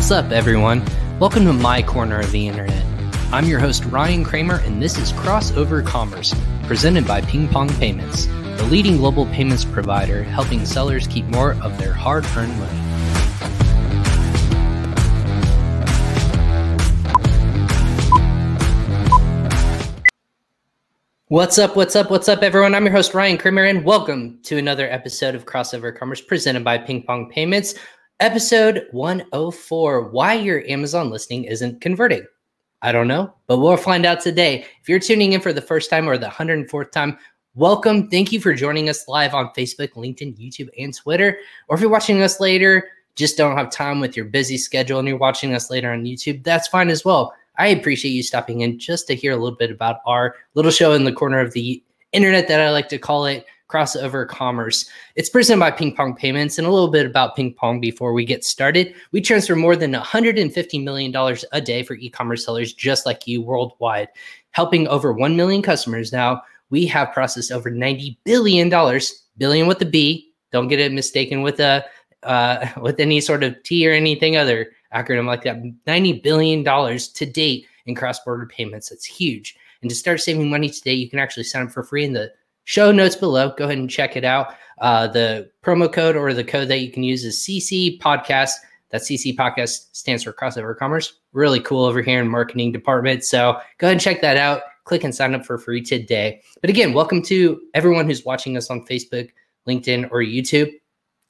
What's up, everyone? Welcome to my corner of the internet. I'm your host, Ryan Kramer, and this is Crossover Commerce, presented by Ping Pong Payments, the leading global payments provider helping sellers keep more of their hard earned money. What's up, what's up, what's up, everyone? I'm your host, Ryan Kramer, and welcome to another episode of Crossover Commerce presented by Ping Pong Payments. Episode 104 Why Your Amazon listing Isn't Converting. I don't know, but we'll find out today. If you're tuning in for the first time or the 104th time, welcome. Thank you for joining us live on Facebook, LinkedIn, YouTube, and Twitter. Or if you're watching us later, just don't have time with your busy schedule and you're watching us later on YouTube, that's fine as well. I appreciate you stopping in just to hear a little bit about our little show in the corner of the internet that I like to call it crossover commerce. It's presented by Ping Pong Payments and a little bit about Ping Pong before we get started. We transfer more than $150 million a day for e commerce sellers just like you worldwide, helping over 1 million customers. Now, we have processed over $90 billion, billion with the B. Don't get it mistaken with a uh, with any sort of T or anything other acronym like that. $90 billion to date in cross border payments. That's huge. And to start saving money today, you can actually sign up for free in the show notes below. Go ahead and check it out. Uh, the promo code or the code that you can use is CC Podcast. That CC Podcast stands for Crossover Commerce. Really cool over here in marketing department. So go ahead and check that out. Click and sign up for free today. But again, welcome to everyone who's watching us on Facebook, LinkedIn, or YouTube.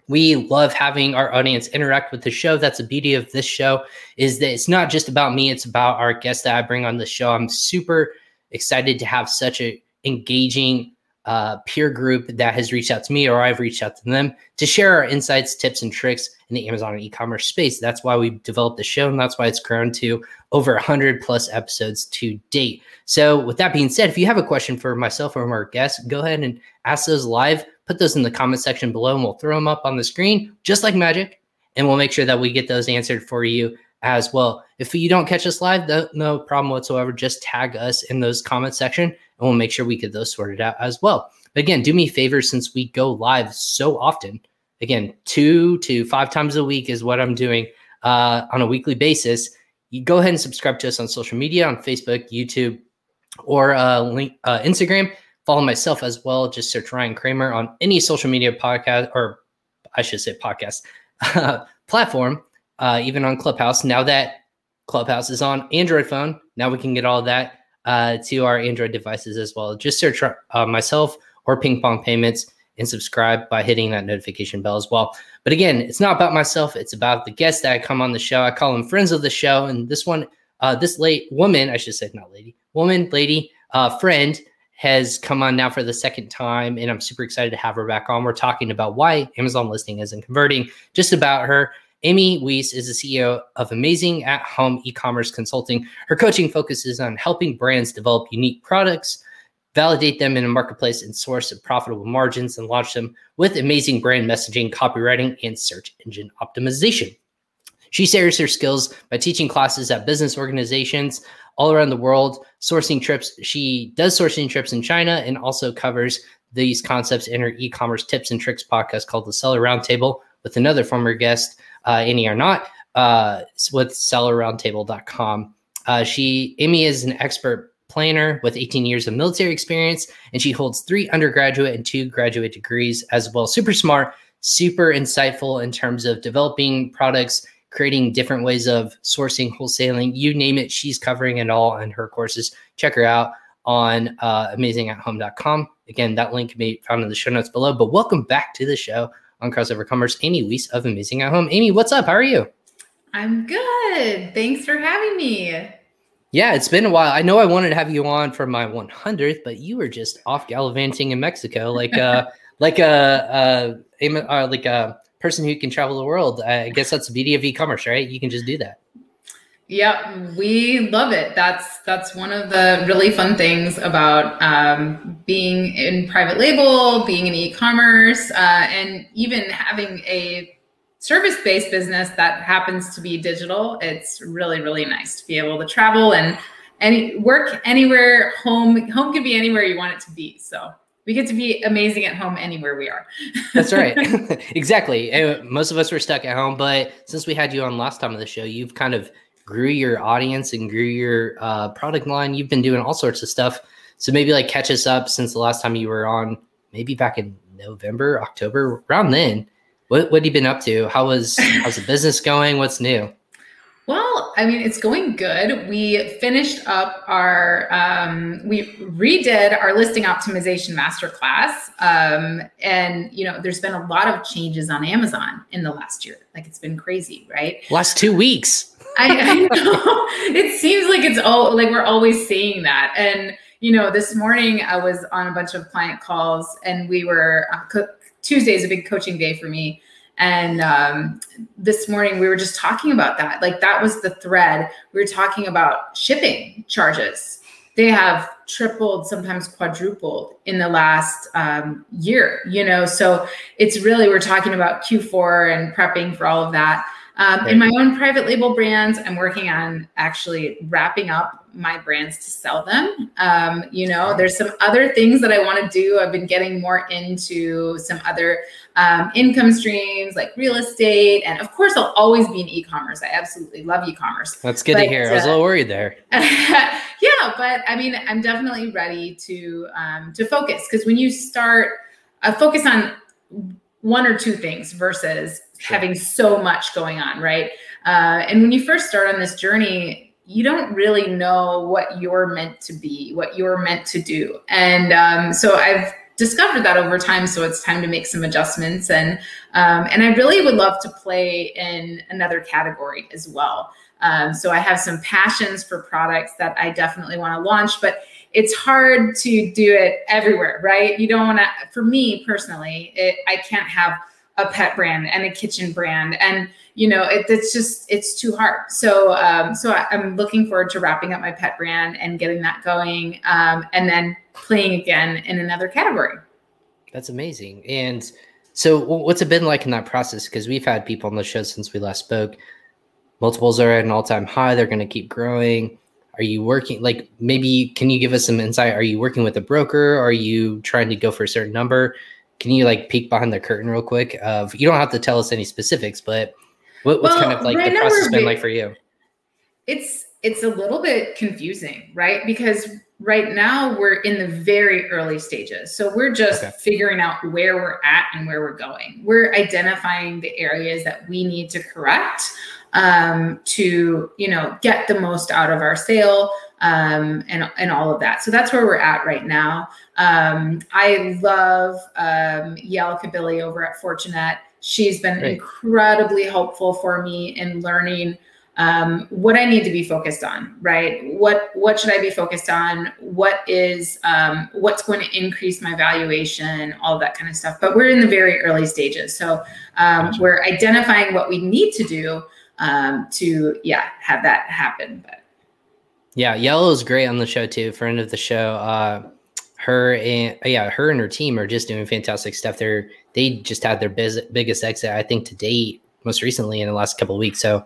We love having our audience interact with the show. That's the beauty of this show is that it's not just about me, it's about our guests that I bring on the show. I'm super excited to have such a engaging uh, peer group that has reached out to me or I've reached out to them to share our insights, tips, and tricks in the Amazon and e-commerce space. That's why we developed the show, and that's why it's grown to over 100 plus episodes to date. So, with that being said, if you have a question for myself or our guests, go ahead and ask those live. Put those in the comment section below, and we'll throw them up on the screen just like magic, and we'll make sure that we get those answered for you as well. If you don't catch us live, no problem whatsoever. Just tag us in those comment section and we'll make sure we get those sorted out as well. But again, do me a favor since we go live so often. Again, two to five times a week is what I'm doing uh, on a weekly basis. You go ahead and subscribe to us on social media on Facebook, YouTube, or uh, link, uh, Instagram. Follow myself as well. Just search Ryan Kramer on any social media podcast, or I should say podcast platform uh, even on Clubhouse. Now that Clubhouse is on Android phone, now we can get all that uh, to our Android devices as well. Just search uh, myself or Ping Pong Payments and subscribe by hitting that notification bell as well. But again, it's not about myself; it's about the guests that come on the show. I call them friends of the show, and this one, uh, this late woman, I should say, not lady, woman, lady, uh, friend has come on now for the second time, and I'm super excited to have her back on. We're talking about why Amazon listing isn't converting, just about her Amy Wees is the CEO of Amazing at Home e-commerce consulting. Her coaching focuses on helping brands develop unique products, validate them in a marketplace and source of profitable margins and launch them with amazing brand messaging, copywriting, and search engine optimization. She shares her skills by teaching classes at business organizations all around the world, sourcing trips. She does sourcing trips in China and also covers these concepts in her e-commerce tips and tricks podcast called the Seller Roundtable with another former guest uh, Amy or not, uh, with sellerroundtable.com. Uh, she, Amy is an expert planner with 18 years of military experience, and she holds three undergraduate and two graduate degrees as well. Super smart, super insightful in terms of developing products, creating different ways of sourcing, wholesaling, you name it. She's covering it all in her courses. Check her out on uh, amazingathome.com. Again, that link can be found in the show notes below. But welcome back to the show on Crossover Commerce, Amy Wees of Amazing at Home. Amy, what's up? How are you? I'm good. Thanks for having me. Yeah, it's been a while. I know I wanted to have you on for my 100th, but you were just off gallivanting in Mexico, like uh, like a, a, a uh, like a person who can travel the world. I guess that's the beauty of e-commerce, right? You can just do that. Yeah, we love it. That's that's one of the really fun things about um, being in private label, being in e-commerce, uh, and even having a service-based business that happens to be digital. It's really really nice to be able to travel and any work anywhere. Home home can be anywhere you want it to be. So we get to be amazing at home anywhere we are. That's right. exactly. most of us were stuck at home, but since we had you on last time of the show, you've kind of grew your audience and grew your uh, product line. You've been doing all sorts of stuff. So maybe like catch us up since the last time you were on, maybe back in November, October, around then. What what have you been up to? How was how's the business going? What's new? Well, I mean, it's going good. We finished up our, um, we redid our listing optimization masterclass. Um, and, you know, there's been a lot of changes on Amazon in the last year. Like it's been crazy, right? Last two weeks. I, I know. it seems like it's all like we're always seeing that. And, you know, this morning I was on a bunch of client calls and we were, uh, co- Tuesday is a big coaching day for me and um, this morning we were just talking about that. Like that was the thread. We were talking about shipping charges. They have tripled, sometimes quadrupled in the last um, year, you know? So it's really, we're talking about Q4 and prepping for all of that. Um, in my own private label brands, I'm working on actually wrapping up my brands to sell them. Um, you know, there's some other things that I want to do. I've been getting more into some other um, income streams like real estate. And of course, I'll always be in e commerce. I absolutely love e commerce. That's good but, to hear. I was a little uh, worried there. yeah, but I mean, I'm definitely ready to um, to focus because when you start, uh, focus on one or two things versus sure. having so much going on, right? Uh, and when you first start on this journey, you don't really know what you're meant to be, what you're meant to do. And um, so I've discovered that over time. So it's time to make some adjustments. And um, and I really would love to play in another category as well. Um, so I have some passions for products that I definitely want to launch, but it's hard to do it everywhere, right? You don't want to, for me personally, it, I can't have a pet brand and a kitchen brand. And, you know, it, it's just, it's too hard. So, um, so I, am looking forward to wrapping up my pet brand and getting that going. Um, and then playing again in another category. That's amazing. And so what's it been like in that process? Because we've had people on the show since we last spoke. Multiples are at an all-time high. They're going to keep growing are you working like maybe can you give us some insight are you working with a broker are you trying to go for a certain number can you like peek behind the curtain real quick of you don't have to tell us any specifics but what, what's well, kind of like right the process been like for you? It's it's a little bit confusing right? Because right now we're in the very early stages. So we're just okay. figuring out where we're at and where we're going. We're identifying the areas that we need to correct um, to you know get the most out of our sale um, and and all of that. So that's where we're at right now. Um, I love um, Yael Kabili over at Fortunate. She's been Great. incredibly helpful for me in learning um, what I need to be focused on, right? What what should I be focused on? What is um, what's going to increase my valuation? All that kind of stuff. But we're in the very early stages, so um, gotcha. we're identifying what we need to do um, to yeah have that happen. But yeah, Yael is great on the show too. Friend of the show. Uh, her and yeah, her and her team are just doing fantastic stuff. They're they just had their biz, biggest exit I think to date, most recently in the last couple of weeks. So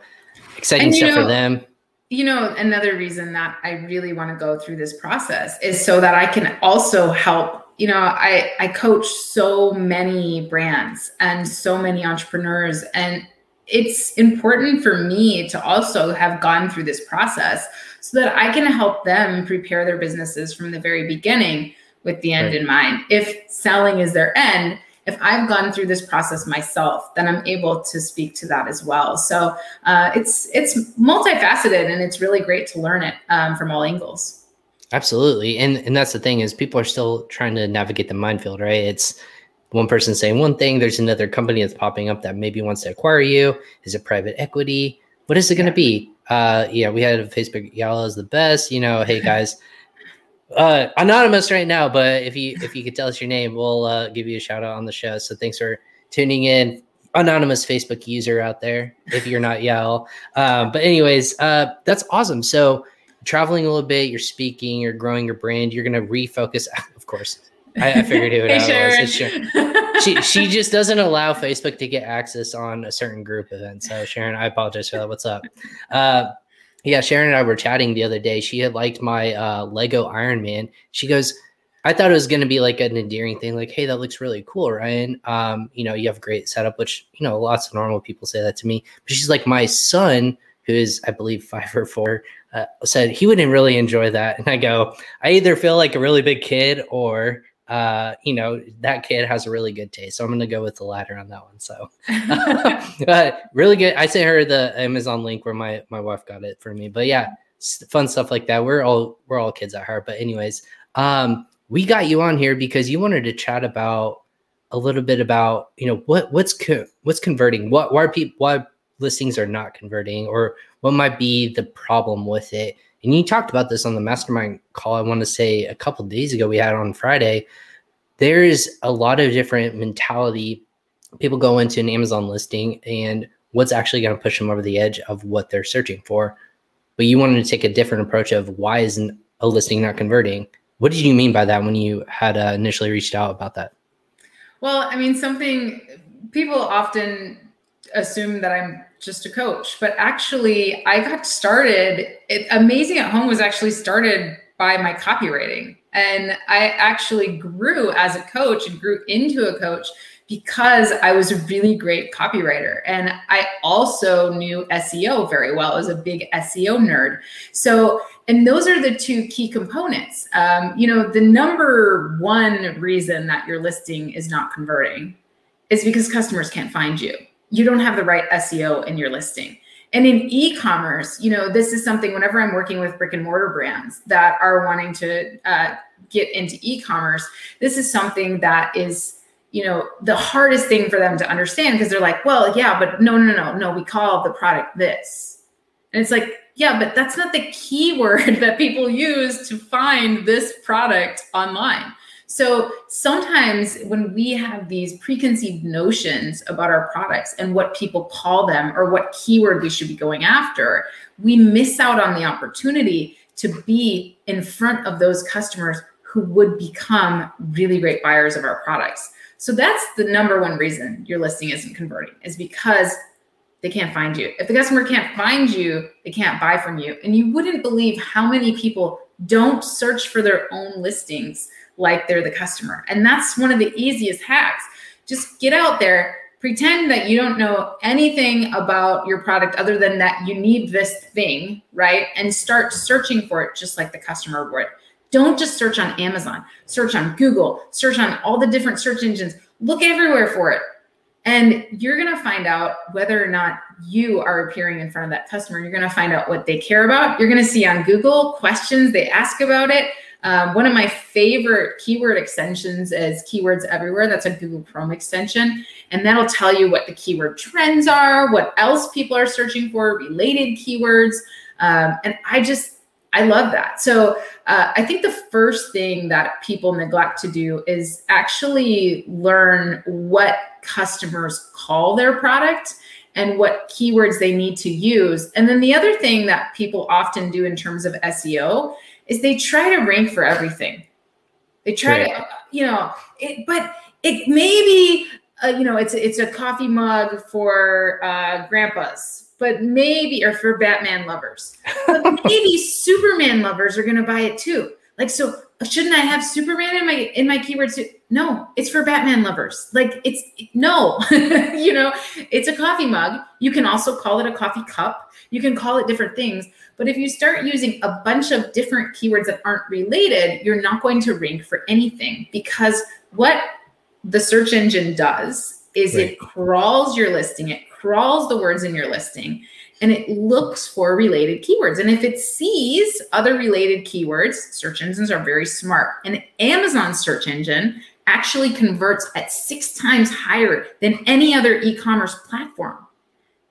exciting stuff know, for them. You know, another reason that I really want to go through this process is so that I can also help you know i i coach so many brands and so many entrepreneurs and it's important for me to also have gone through this process so that I can help them prepare their businesses from the very beginning with the end right. in mind. If selling is their end, if I've gone through this process myself, then I'm able to speak to that as well. So uh, it's it's multifaceted and it's really great to learn it um, from all angles. Absolutely, and and that's the thing is people are still trying to navigate the minefield, right? It's one person saying one thing, there's another company that's popping up that maybe wants to acquire you. Is it private equity? What is it going to be? Uh, yeah, we had a Facebook. Yael is the best. You know, hey guys, uh, anonymous right now, but if you if you could tell us your name, we'll uh, give you a shout out on the show. So thanks for tuning in, anonymous Facebook user out there. If you're not Yael, um, but anyways, uh, that's awesome. So traveling a little bit, you're speaking, you're growing your brand, you're gonna refocus. Of course, I, I figured who it hey, was. Sharon. she she just doesn't allow Facebook to get access on a certain group event. So Sharon, I apologize for that. What's up? Uh, yeah, Sharon and I were chatting the other day. She had liked my uh, Lego Iron Man. She goes, I thought it was going to be like an endearing thing, like, "Hey, that looks really cool, Ryan. Um, you know, you have a great setup." Which you know, lots of normal people say that to me. But she's like, "My son, who is, I believe, five or four, uh, said he wouldn't really enjoy that." And I go, "I either feel like a really big kid, or uh, you know, that kid has a really good taste. So I'm going to go with the latter on that one. So, uh, really good. I sent her the Amazon link where my my wife got it for me. But yeah, fun stuff like that. We're all we're all kids at heart. But anyways, um, we got you on here because you wanted to chat about a little bit about you know what what's co- what's converting, what why people why listings are not converting, or what might be the problem with it and you talked about this on the mastermind call, I want to say a couple days ago we had on Friday. There's a lot of different mentality. People go into an Amazon listing and what's actually going to push them over the edge of what they're searching for. But you wanted to take a different approach of why isn't a listing not converting? What did you mean by that when you had uh, initially reached out about that? Well, I mean, something people often assume that I'm just a coach, but actually, I got started. It, Amazing at Home was actually started by my copywriting. And I actually grew as a coach and grew into a coach because I was a really great copywriter. And I also knew SEO very well. I was a big SEO nerd. So, and those are the two key components. Um, you know, the number one reason that your listing is not converting is because customers can't find you you don't have the right SEO in your listing. And in e-commerce, you know, this is something whenever I'm working with brick and mortar brands that are wanting to uh, get into e-commerce, this is something that is, you know, the hardest thing for them to understand because they're like, well, yeah, but no, no, no, no, we call the product this. And it's like, yeah, but that's not the keyword that people use to find this product online. So sometimes when we have these preconceived notions about our products and what people call them or what keyword we should be going after, we miss out on the opportunity to be in front of those customers who would become really great buyers of our products. So that's the number one reason your listing isn't converting is because they can't find you. If the customer can't find you, they can't buy from you. And you wouldn't believe how many people don't search for their own listings like they're the customer. And that's one of the easiest hacks. Just get out there, pretend that you don't know anything about your product other than that you need this thing, right? And start searching for it just like the customer would. Don't just search on Amazon, search on Google, search on all the different search engines, look everywhere for it. And you're going to find out whether or not you are appearing in front of that customer. You're going to find out what they care about. You're going to see on Google questions they ask about it. Um, one of my favorite keyword extensions is Keywords Everywhere. That's a Google Chrome extension. And that'll tell you what the keyword trends are, what else people are searching for, related keywords. Um, and I just, I love that. So uh, I think the first thing that people neglect to do is actually learn what customers call their product and what keywords they need to use. And then the other thing that people often do in terms of SEO is they try to rank for everything. They try right. to, you know, it, but it maybe, uh, you know, it's it's a coffee mug for uh, grandpas, but maybe, or for Batman lovers, but maybe Superman lovers are going to buy it too. Like, so shouldn't I have Superman in my in my keywords? No, it's for Batman lovers. Like, it's no, you know, it's a coffee mug. You can also call it a coffee cup. You can call it different things but if you start using a bunch of different keywords that aren't related, you're not going to rank for anything because what the search engine does is right. it crawls your listing, it crawls the words in your listing, and it looks for related keywords. And if it sees other related keywords, search engines are very smart. And Amazon search engine actually converts at six times higher than any other e commerce platform.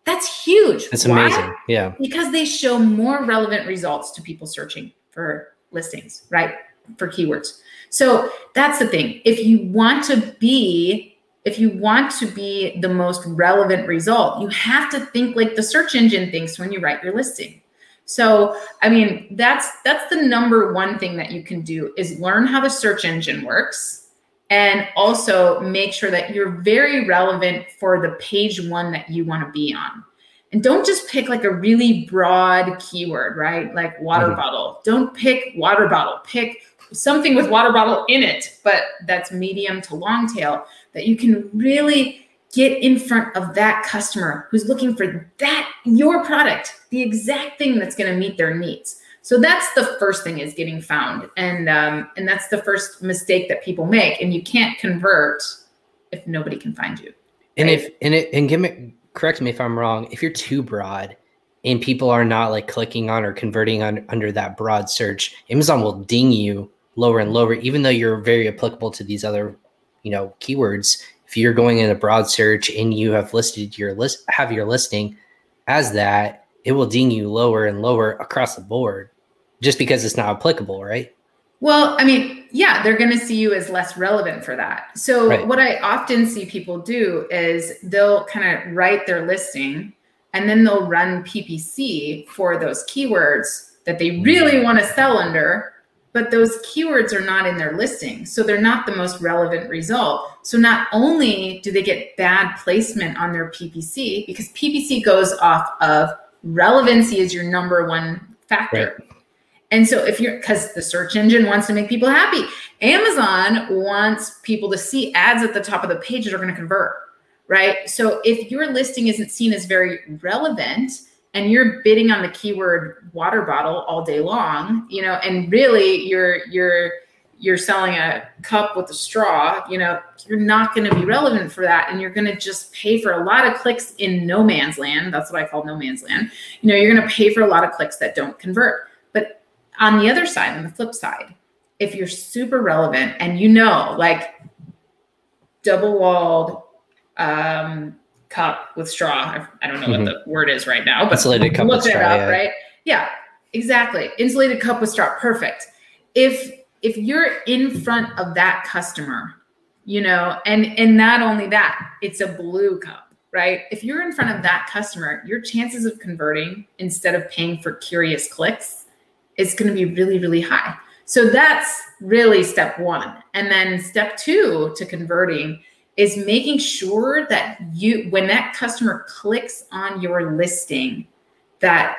That's huge. That's Why? amazing. Yeah. Because they show more relevant results to people searching for listings, right? For keywords. So that's the thing. If you want to be if you want to be the most relevant result, you have to think like the search engine thinks when you write your listing. So, I mean, that's that's the number one thing that you can do is learn how the search engine works and also make sure that you're very relevant for the page one that you want to be on. And don't just pick like a really broad keyword, right? Like water mm-hmm. bottle. Don't pick water bottle. Pick something with water bottle in it, but that's medium to long tail that you can really get in front of that customer who's looking for that your product, the exact thing that's going to meet their needs. So that's the first thing is getting found, and um, and that's the first mistake that people make. And you can't convert if nobody can find you. And right? if and it and give me correct me if I'm wrong. If you're too broad, and people are not like clicking on or converting on under that broad search, Amazon will ding you lower and lower, even though you're very applicable to these other, you know, keywords. If you're going in a broad search and you have listed your list, have your listing as that, it will ding you lower and lower across the board, just because it's not applicable, right? Well, I mean, yeah, they're going to see you as less relevant for that. So, right. what I often see people do is they'll kind of write their listing and then they'll run PPC for those keywords that they really mm. want to sell under, but those keywords are not in their listing. So they're not the most relevant result. So not only do they get bad placement on their PPC, because PPC goes off of relevancy is your number one factor. Right. And so if you're because the search engine wants to make people happy, Amazon wants people to see ads at the top of the page that are going to convert right? So if your listing isn't seen as very relevant and you're bidding on the keyword water bottle all day long, you know, and really you're you're you're selling a cup with a straw, you know, you're not going to be relevant for that. And you're going to just pay for a lot of clicks in no man's land. That's what I call no man's land. You know, you're going to pay for a lot of clicks that don't convert. But on the other side, on the flip side, if you're super relevant and you know, like double walled um, cup with straw. I don't know mm-hmm. what the word is right now, but insulated cup look it straw, up, yeah. right? Yeah, exactly. Insulated cup with straw. Perfect. If if you're in front of that customer, you know, and and not only that, it's a blue cup, right? If you're in front of that customer, your chances of converting instead of paying for curious clicks is going to be really really high. So that's really step 1. And then step 2 to converting is making sure that you when that customer clicks on your listing that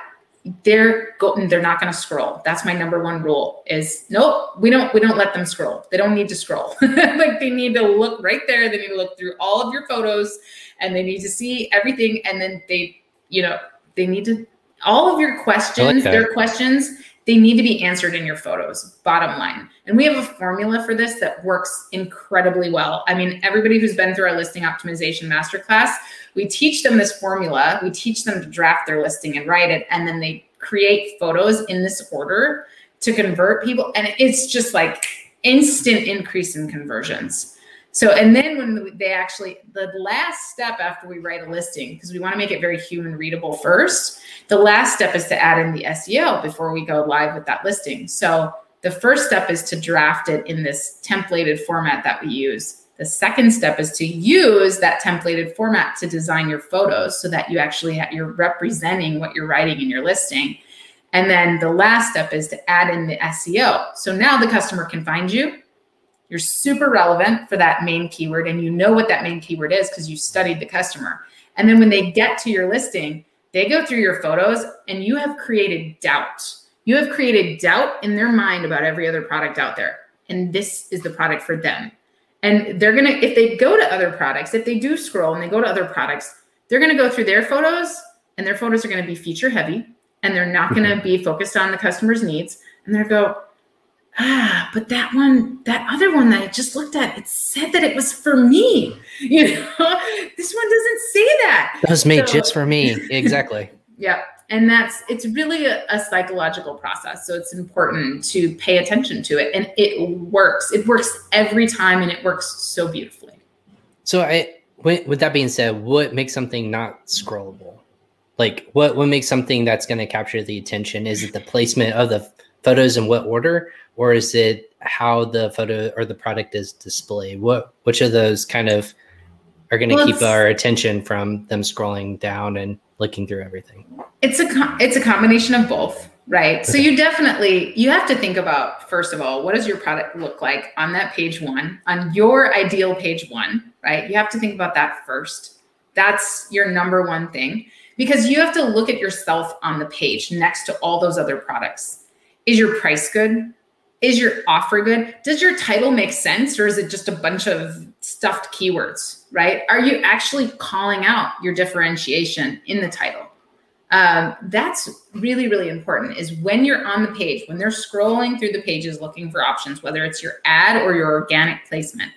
they're go- they're not going to scroll. That's my number one rule is nope we don't we don't let them scroll. They don't need to scroll. Like they need to look right there. They need to look through all of your photos and they need to see everything. And then they you know they need to all of your questions like their questions they need to be answered in your photos, bottom line. And we have a formula for this that works incredibly well. I mean, everybody who's been through our listing optimization masterclass, we teach them this formula. We teach them to draft their listing and write it, and then they create photos in this order to convert people. And it's just like instant increase in conversions. So, and then when they actually, the last step after we write a listing, because we want to make it very human readable first, the last step is to add in the SEO before we go live with that listing. So, the first step is to draft it in this templated format that we use. The second step is to use that templated format to design your photos so that you actually have, you're representing what you're writing in your listing. And then the last step is to add in the SEO. So now the customer can find you you're super relevant for that main keyword and you know what that main keyword is because you studied the customer. And then when they get to your listing, they go through your photos and you have created doubt. You have created doubt in their mind about every other product out there. And this is the product for them. And they're going to, if they go to other products, if they do scroll and they go to other products, they're going to go through their photos and their photos are going to be feature heavy and they're not going to mm-hmm. be focused on the customer's needs. And they're go, ah, but that one, that other one that I just looked at, it said that it was for me. You know, this one doesn't say that. That was made so, just for me. Exactly. yeah. And that's, it's really a, a, psychological process. So it's important to pay attention to it. And it works. It works every time and it works so beautifully. So I, with that being said, what makes something not scrollable? Like what, what makes something that's going to capture the attention? Is it the placement of the photos in what order or is it how the photo or the product is displayed? What which of those kind of are going to well, keep our attention from them scrolling down and looking through everything? It's a it's a combination of both, right? Okay. So you definitely you have to think about first of all, what does your product look like on that page 1, on your ideal page 1, right? You have to think about that first. That's your number one thing because you have to look at yourself on the page next to all those other products. Is your price good? Is your offer good? Does your title make sense or is it just a bunch of stuffed keywords, right? Are you actually calling out your differentiation in the title? Um, that's really, really important is when you're on the page, when they're scrolling through the pages looking for options, whether it's your ad or your organic placement,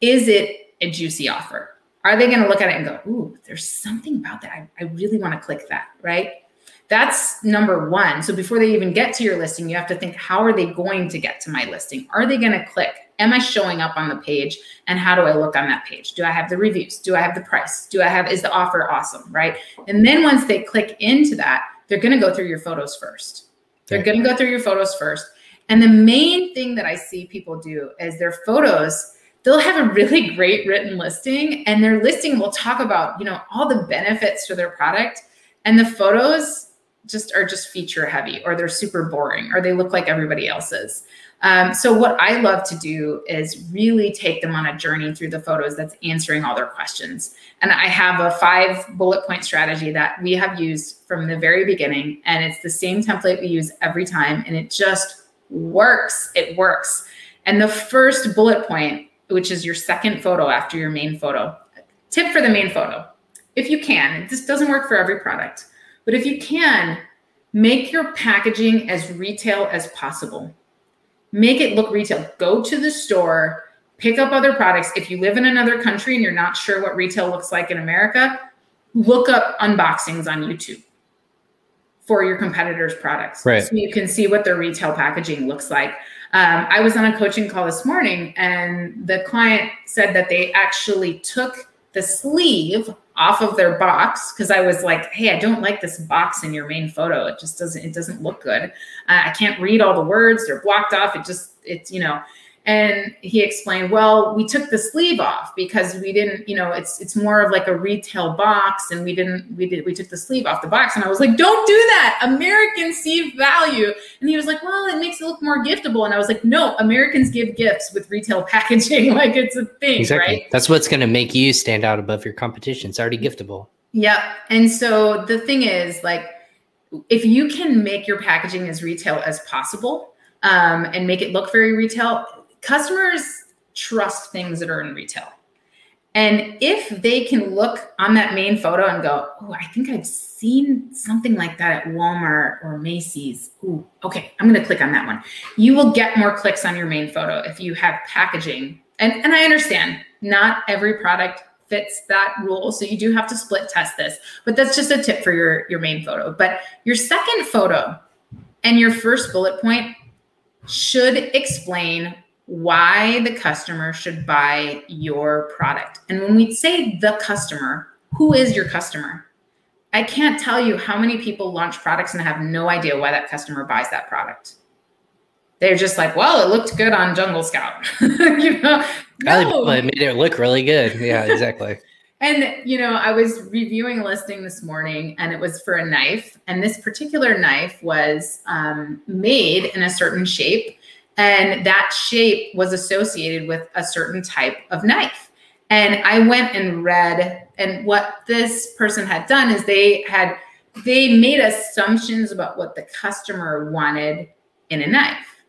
is it a juicy offer? Are they going to look at it and go, ooh, there's something about that. I, I really want to click that, right? That's number one. So before they even get to your listing, you have to think, how are they going to get to my listing? Are they going to click? Am I showing up on the page? And how do I look on that page? Do I have the reviews? Do I have the price? Do I have, is the offer awesome? Right. And then once they click into that, they're going to go through your photos first. They're going to go through your photos first. And the main thing that I see people do is their photos they'll have a really great written listing and their listing will talk about you know all the benefits to their product and the photos just are just feature heavy or they're super boring or they look like everybody else's um, so what i love to do is really take them on a journey through the photos that's answering all their questions and i have a five bullet point strategy that we have used from the very beginning and it's the same template we use every time and it just works it works and the first bullet point which is your second photo after your main photo. Tip for the main photo. If you can, this doesn't work for every product, but if you can, make your packaging as retail as possible. Make it look retail. Go to the store, pick up other products. If you live in another country and you're not sure what retail looks like in America, look up unboxings on YouTube for your competitors' products. Right. So you can see what their retail packaging looks like. Um, I was on a coaching call this morning, and the client said that they actually took the sleeve off of their box because I was like, "Hey, I don't like this box in your main photo. It just doesn't. It doesn't look good. Uh, I can't read all the words. They're blocked off. It just. It's you know." And he explained well we took the sleeve off because we didn't you know it's it's more of like a retail box and we didn't we did we took the sleeve off the box. And i was like don't do that. Americans see value. And he was like well it makes it look more giftable. And i was like no americans give gifts with retail packaging. Like it's a thing exactly. right that's what's going to make you stand out above your competition. It's already giftable. Yep. And so the thing is like if you can make your packaging as retail as possible um, and make it look very retail customers trust things that are in retail. And if they can look on that main photo and go, oh, I think I've seen something like that at Walmart or Macy's. Ooh, okay, I'm to click on that one. You will get more clicks on your main photo if you have packaging. And, and I understand not every product fits that rule. So you do have to split test this, but that's just a tip for your, your main photo. But your second photo and your first bullet point should explain why the customer should buy your product. And when we say the customer, who is your customer? I can't tell you how many people launch products and have no idea why that customer buys that product. They're just like, well, it looked good on Jungle Scout. you know, no. it made it look really good. Yeah, exactly. and you know, I was reviewing a listing this morning, and it was for a knife, and this particular knife was um, made in a certain shape and that shape was associated with a certain type of knife. And I went and read, and what this person had done is they had they made assumptions about what the customer wanted in a knife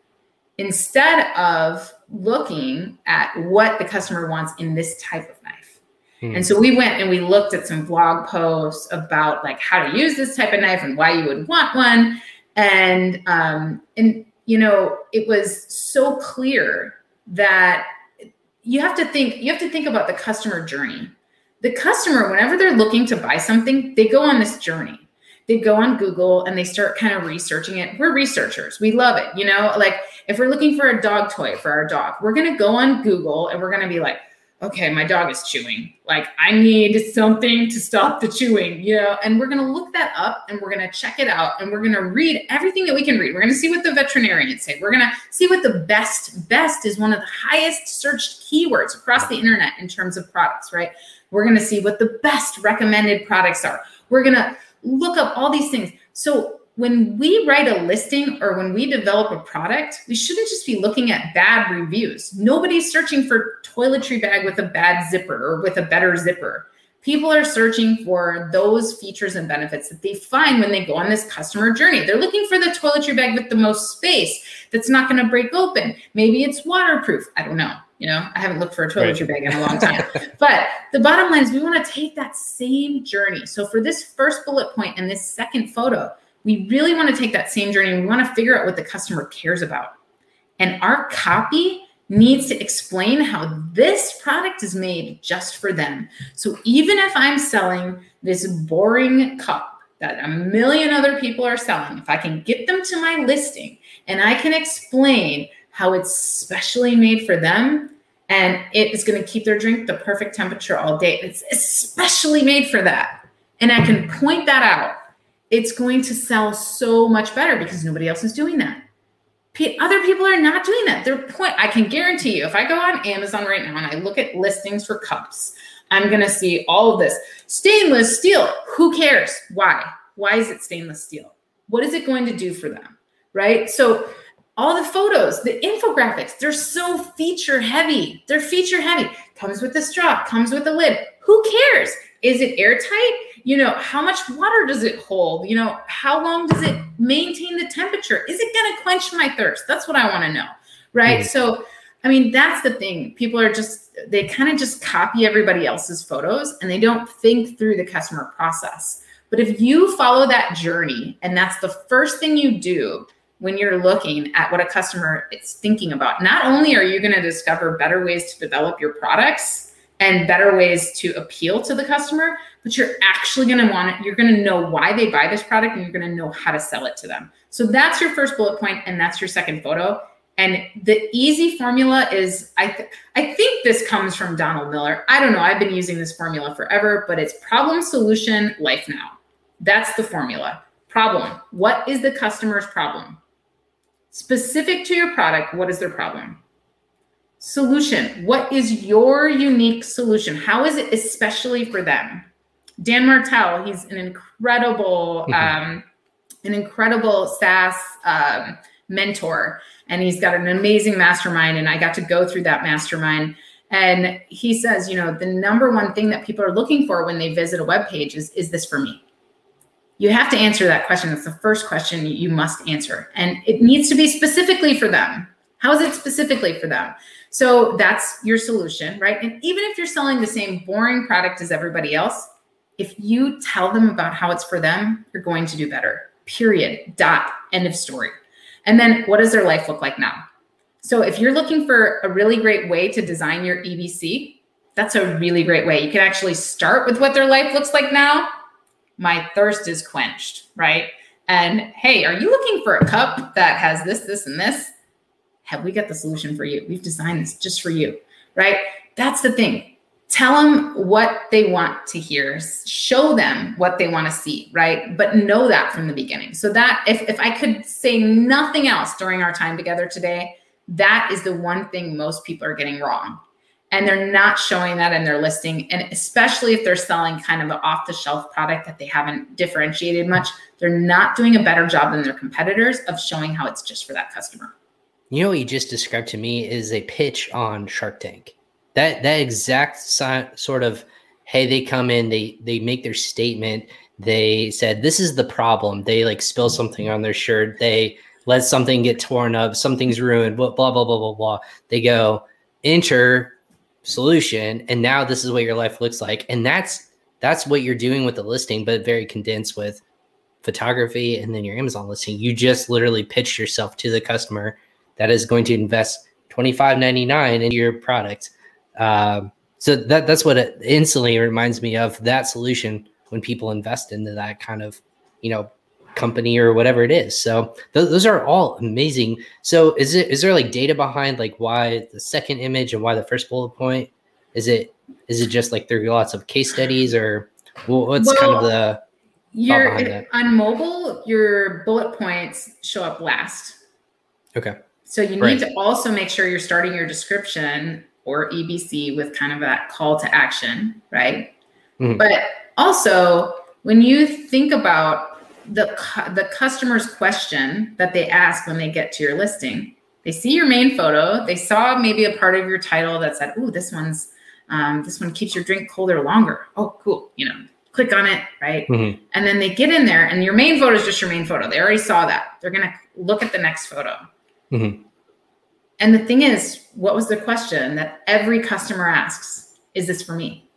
instead of looking at what the customer wants in this type of knife. Hmm. And so we went and we looked at some blog posts about like how to use this type of knife and why you would want one. And um, and you know, it was so clear that you have to think you have to think about the customer journey. The customer whenever they're looking to buy something, they go on this journey. They go on Google and they start kind of researching it. We're researchers. We love it. You know, like if we're looking for a dog toy for our dog, we're going to go on Google and we're going to be like, okay, my dog is chewing. Like I need something to stop the chewing, you know, and we're going to look that up and we're going to check it out and we're going to read everything that we can read. We're going to see what the veterinarians say. We're going to see what the best, best is one of the highest searched keywords across the internet in terms of products, right? We're going to see what the best recommended products are. We're going to look up all these things. So when we write a listing or when we develop a product, we shouldn't just be looking at bad reviews. Nobody's searching for toiletry bag with a bad zipper or with a better zipper. People are searching for those features and benefits that they find when they go on this customer journey. They're looking for the toiletry bag with the most space that's not going to break open. Maybe it's waterproof. I don't know. You know, I haven't looked for a toiletry right. bag in a long time. but the bottom line is we want to take that same journey. So for this first bullet point and this second photo, we really want to take that same journey and we want to figure out what the customer cares about. And our copy needs to explain how this product is made just for them. So even if I'm selling this boring cup that a million other people are selling, if I can get them to my listing and I can explain how it's specially made for them and it is going to keep their drink the perfect temperature all day, it's especially made for that. And I can point that out. It's going to sell so much better because nobody else is doing that other people are not doing that. Their point, I can guarantee you, if I go on Amazon right now and I look at listings for cups, I'm going to see all of this stainless steel. Who cares? Why? Why is it stainless steel? What is it going to do for them? Right. So, all the photos, the infographics, they're so feature heavy. They're feature heavy. Comes with the straw, comes with the lid. Who cares? Is it airtight? You know, how much water does it hold? You know, how long does it maintain the temperature? Is it going to quench my thirst? That's what I want to know. Right. Mm-hmm. So, I mean, that's the thing. People are just, they kind of just copy everybody else's photos and they don't think through the customer process. But if you follow that journey and that's the first thing you do when you're looking at what a customer is thinking about, not only are you going to discover better ways to develop your products and better ways to appeal to the customer, but you're actually going to want it. You're going to know why they buy this product and you're going to know how to sell it to them. So that's your first bullet point and that's your second photo. And the easy formula is I th- I think this comes from Donald Miller. I don't know. I've been using this formula forever, but it's problem solution life now. That's the formula. Problem. What is the customer's problem? Specific to your product, what is their problem? Solution. What is your unique solution? How is it especially for them? Dan Martell, he's an incredible, mm-hmm. um, an incredible SaaS um, mentor, and he's got an amazing mastermind. And I got to go through that mastermind. And he says, you know, the number one thing that people are looking for when they visit a web page is, is this for me? You have to answer that question. That's the first question you must answer. And it needs to be specifically for them. How is it specifically for them? So that's your solution, right? And even if you're selling the same boring product as everybody else, if you tell them about how it's for them, you're going to do better. Period. Dot. End of story. And then what does their life look like now? So if you're looking for a really great way to design your EBC, that's a really great way. You can actually start with what their life looks like now. My thirst is quenched, right? And hey, are you looking for a cup that has this, this, and this? Have we got the solution for you? We've designed this just for you, right? That's the thing. Tell them what they want to hear. Show them what they want to see right? But know that from the beginning. So that if, if i could say nothing else during our time together today that is the one thing most people are getting wrong. And they're not showing that in their listing. And especially if they're selling kind of an off the shelf product that they haven't differentiated much they're not doing a better job than their competitors of showing how it's just for that customer you know what you just described to me is a pitch on shark tank. That that exact si- sort of hey they come in they they make their statement. They said this is the problem. They like spill something on their shirt. They let something get torn up. Something's ruined. Blah blah blah blah blah blah. They go enter solution. And now this is what your life looks like. And that's that's what you're doing with the listing but very condensed with photography and then your amazon listing. You just literally pitch yourself to the customer that is going to invest 25.99 in your product um, so that that's what it instantly reminds me of that solution when people invest into that kind of you know company or whatever it is. So th- those are all amazing. So is it is there like data behind like why the second image and why the first bullet point? Is it is it just like there are lots of case studies or what's well, kind of the your on mobile your bullet points show up last. Okay. So you need right. to also make sure you're starting your description or EBC with kind of that call to action, right? Mm-hmm. But also, when you think about the the customer's question that they ask when they get to your listing, they see your main photo, they saw maybe a part of your title that said, "Oh, this one's Um, this one keeps your drink colder longer. Oh, cool. You know, click on it, right? Mm-hmm. And then they get in there, and your main photo is just your main photo. They already saw that. They're gonna look at the next photo. Mm-hmm. And the thing is, what was the question that every customer asks? Is this for me?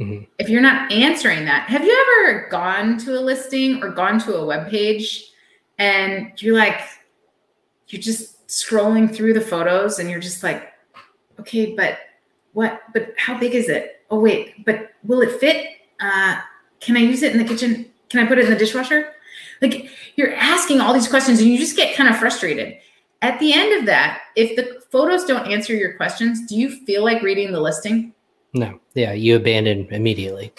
Mm-hmm. If you're not answering that, have you ever gone to a listing or gone to a web page and you're like, you're just scrolling through the photos and you're just like, okay, but what? But how big is it? Oh, wait, but will it fit? Uh, can I use it in the kitchen? Can I put it in the dishwasher? Like you're asking all these questions and you just get kind of frustrated. At the end of that, if the photos don't answer your questions, do you feel like reading the listing? No. Yeah, you abandon immediately.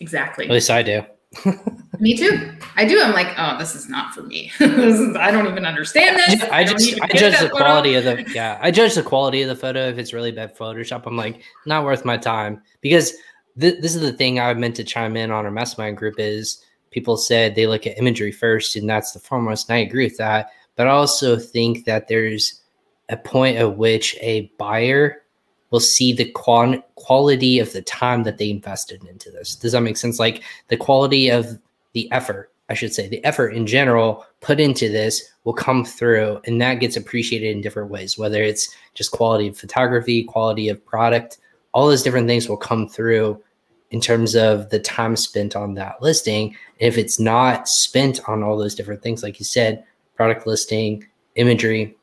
Exactly. At least I do. me too. I do. I'm like, oh, this is not for me. is, I don't even understand this. I, I just I judge the photo. quality of the yeah. I judge the quality of the photo. If it's really bad Photoshop, I'm like, not worth my time because th- this is the thing I meant to chime in on our mastermind group is people said they look at imagery first, and that's the foremost. And I agree with that. But I also think that there's a point at which a buyer will see the qual- quality of the time that they invested into this. Does that make sense? Like the quality of the effort, I should say, the effort in general put into this will come through, and that gets appreciated in different ways, whether it's just quality of photography, quality of product, all those different things will come through in terms of the time spent on that listing. And if it's not spent on all those different things, like you said, product listing, imagery,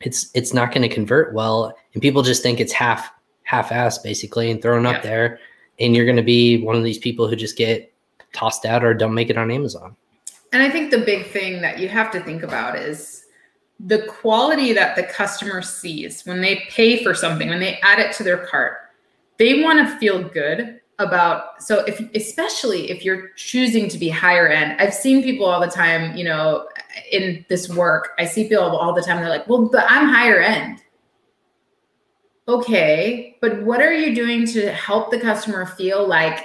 it's it's not going to convert well, and people just think it's half half ass basically and thrown yeah. up there, and you're going to be one of these people who just get tossed out or don't make it on Amazon. And I think the big thing that you have to think about is the quality that the customer sees when they pay for something, when they add it to their cart. They want to feel good about so if especially if you're choosing to be higher end i've seen people all the time you know in this work i see people all the time they're like well but i'm higher end okay but what are you doing to help the customer feel like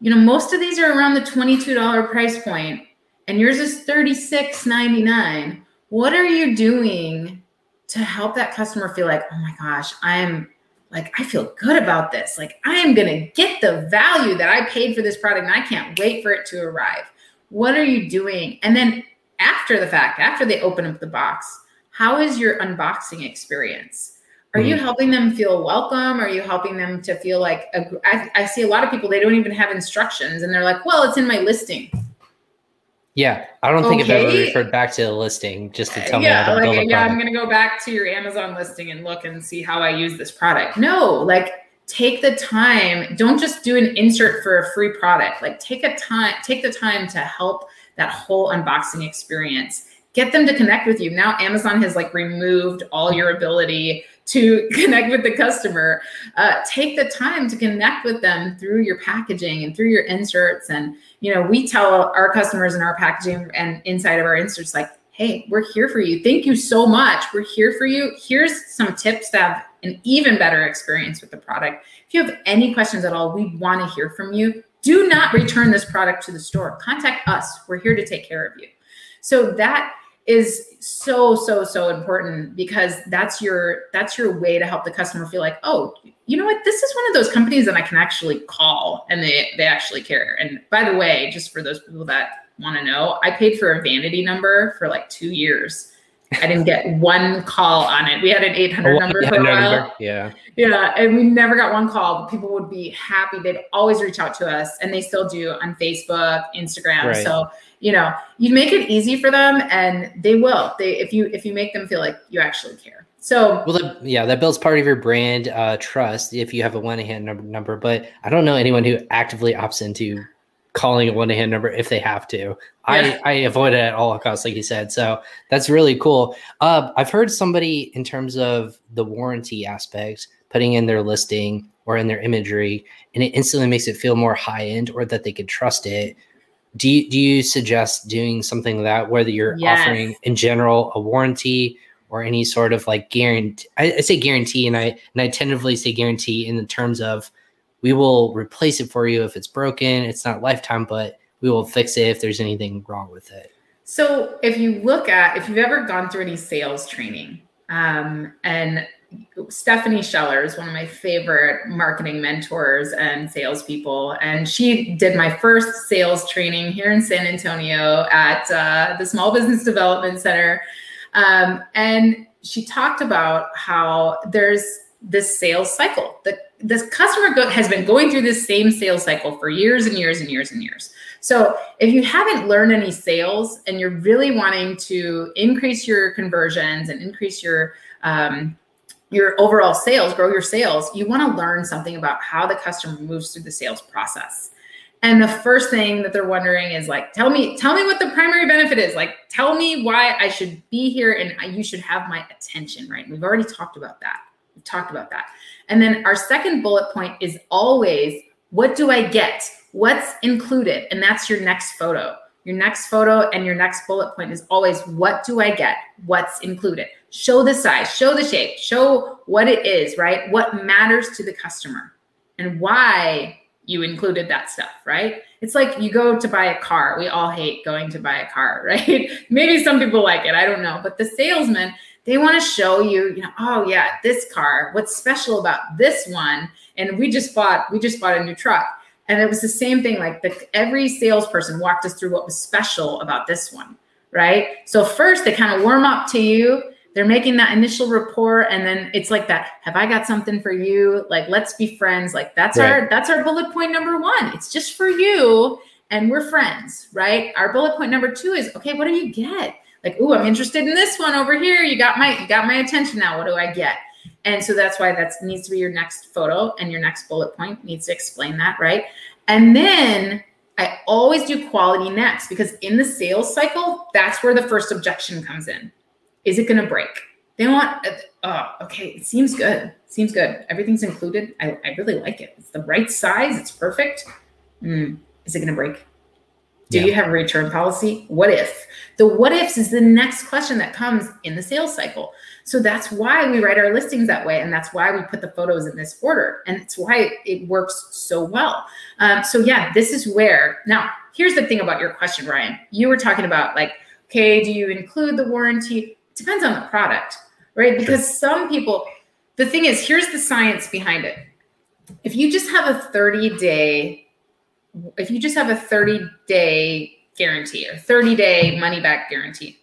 you know most of these are around the $22 price point and yours is $36.99 what are you doing to help that customer feel like oh my gosh i'm like I feel good about this. Like I am going to get the value that I paid for this product and I can't wait for it to arrive. What are you doing? And then after the fact, after they open up the box, how is your unboxing experience? Are mm-hmm. you helping them feel welcome? Are you helping them to feel like a, I, I see a lot of people they don't even have instructions and they're like, "Well, it's in my listing." Yeah, I don't think okay. I've ever referred back to the listing just to tell yeah, me how to like, build a Yeah, I'm going to go back to your Amazon listing and look and see how I use this product. No, like take the time. Don't just do an insert for a free product. Like take a time, take the time to help that whole unboxing experience. Get them to connect with you. Now Amazon has like removed all your ability to connect with the customer. Uh, take the time to connect with them through your packaging and through your inserts. And, you know, we tell our customers in our packaging and inside of our inserts, like, hey, we're here for you. Thank you so much. We're here for you. Here's some tips to have an even better experience with the product. If you have any questions at all, we want to hear from you. Do not return this product to the store. Contact us. We're here to take care of you. So that is so so so important because that's your that's your way to help the customer feel like oh you know what this is one of those companies that i can actually call and they they actually care and by the way just for those people that want to know i paid for a vanity number for like two years i didn't get one call on it. We had an 800 number for a while. number. yeah. Yeah and we never got one call. People would be happy. They'd always reach out to us and they still do on facebook instagram. Right. so you know you make it easy for them and they will. They if you if you make them feel like you actually care. So well that, yeah that builds part of your brand uh, trust if you have a one-hand number number but i don't know anyone who actively opts into calling a one-hand number if they have to yeah. i i avoid it at all costs like you said so that's really cool uh, i've heard somebody in terms of the warranty aspects putting in their listing or in their imagery and it instantly makes it feel more high end or that they could trust it do you, do you suggest doing something like that whether you're yes. offering in general a warranty or any sort of like guarantee I, I, say guarantee and i and i tentatively say guarantee in the terms of we will replace it for you if it's broken it's not lifetime but we will fix it if there's anything wrong with it so if you look at if you've ever gone through any sales training um, and Stephanie Scheller is one of my favorite marketing mentors and salespeople. And she did my first sales training here in San Antonio at uh, the Small Business Development Center. Um, and she talked about how there's this sales cycle. The this customer go- has been going through this same sales cycle for years and years and years and years. So if you haven't learned any sales and you're really wanting to increase your conversions and increase your um, your overall sales, grow your sales, you want to learn something about how the customer moves through the sales process. And the first thing that they're wondering is like, tell me, tell me what the primary benefit is. Like, tell me why I should be here and you should have my attention, right? we've already talked about that. We've talked about that. And then our second bullet point is always, what do I get? What's included? And that's your next photo. Your next photo and your next bullet point is always, what do I get? What's included? Show the size, show the shape, show what it is, right? What matters to the customer and why you included that stuff, right? It's like you go to buy a car. We all hate going to buy a car, right? Maybe some people like it. I don't know. But the salesman, they want to show you, you know, oh yeah, this car, what's special about this one? And we just bought, we just bought a new truck. And it was the same thing. Like the, every salesperson walked us through what was special about this one, right? So first they kind of warm up to you. They're making that initial rapport, and then it's like that. Have I got something for you? Like let's be friends. Like that's right. our that's our bullet point number one. It's just for you, and we're friends, right? Our bullet point number two is okay. What do you get? Like, oh, I'm interested in this one over here. You got my you got my attention now. What do I get? And so that's why that needs to be your next photo and your next bullet point needs to explain that, right? And then I always do quality next because in the sales cycle, that's where the first objection comes in. Is it going to break? They want, oh, okay, it seems good. Seems good. Everything's included. I, I really like it. It's the right size. It's perfect. Mm, is it going to break? Do yeah. you have a return policy? What if? The what ifs is the next question that comes in the sales cycle. So that's why we write our listings that way. And that's why we put the photos in this order. And it's why it works so well. Um, so, yeah, this is where now here's the thing about your question, Ryan. You were talking about like, okay, do you include the warranty? It depends on the product, right? Because sure. some people, the thing is, here's the science behind it. If you just have a 30 day if you just have a 30 day guarantee or 30 day money back guarantee,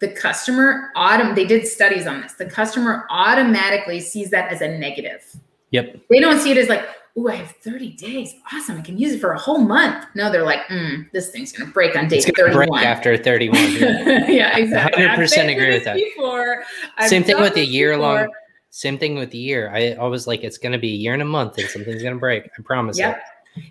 the customer autom they did studies on this. The customer automatically sees that as a negative. Yep. They don't see it as like, oh, I have 30 days. Awesome. I can use it for a whole month. No, they're like, mm, this thing's gonna break on day 31. Break after 31. yeah, exactly. 100% agree with that. Before. Same thing with the year long. Same thing with the year. I always like it's gonna be a year and a month and something's gonna break. I promise. Yep. It.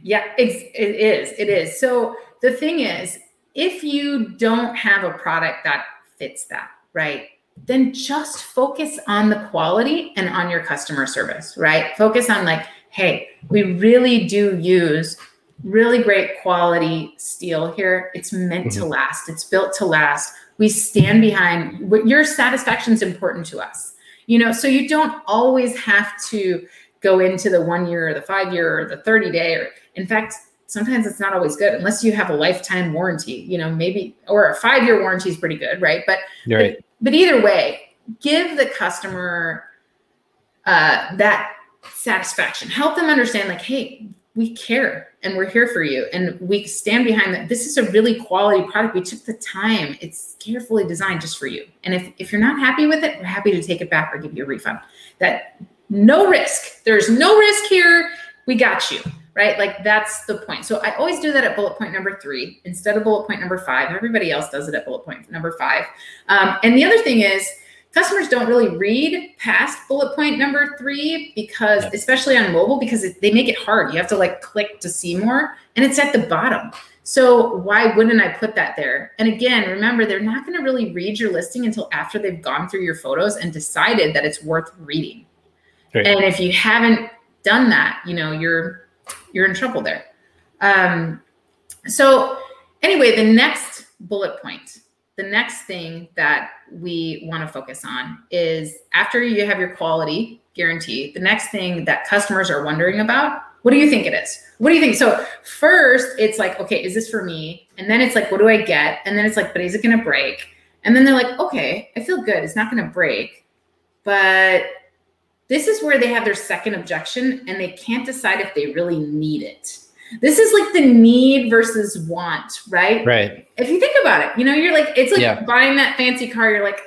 Yeah, it's, it is. It is. So the thing is, if you don't have a product that fits that, right? Then just focus on the quality and on your customer service, right? Focus on like, hey, we really do use really great quality steel here. It's meant mm-hmm. to last. It's built to last. We stand behind what your satisfaction is important to us. You know, so you don't always have to go into the one year or the five year or the 30 day or in fact sometimes it's not always good unless you have a lifetime warranty you know maybe or a five year warranty is pretty good right? But right. but, but either way give the customer uh, that satisfaction. Help them understand like hey we care and we're here for you and we stand behind that. This is a really quality product. We took the time. It's carefully designed just for you. And if, if you're not happy with it we're happy to take it back or give you a refund. That no risk. There's no risk here. We got you, right? Like that's the point. So I always do that at bullet point number three instead of bullet point number five. Everybody else does it at bullet point number five. Um, and the other thing is, customers don't really read past bullet point number three because, especially on mobile, because it, they make it hard. You have to like click to see more, and it's at the bottom. So why wouldn't I put that there? And again, remember, they're not going to really read your listing until after they've gone through your photos and decided that it's worth reading. Right. And if you haven't done that, you know, you're you're in trouble there. Um, so anyway, the next bullet point, the next thing that we want to focus on is after you have your quality guarantee, the next thing that customers are wondering about, what do you think it is? What do you think? So first it's like, okay, is this for me? And then it's like, what do I get? And then it's like, but is it to break? And then they're like, okay, I feel good. It's not to break but this is where they have their second objection and they can't decide if they really need it. This is like the need versus want, right? Right. If you think about it, you know, you're like, it's like Yeah. buying that fancy car. You're like,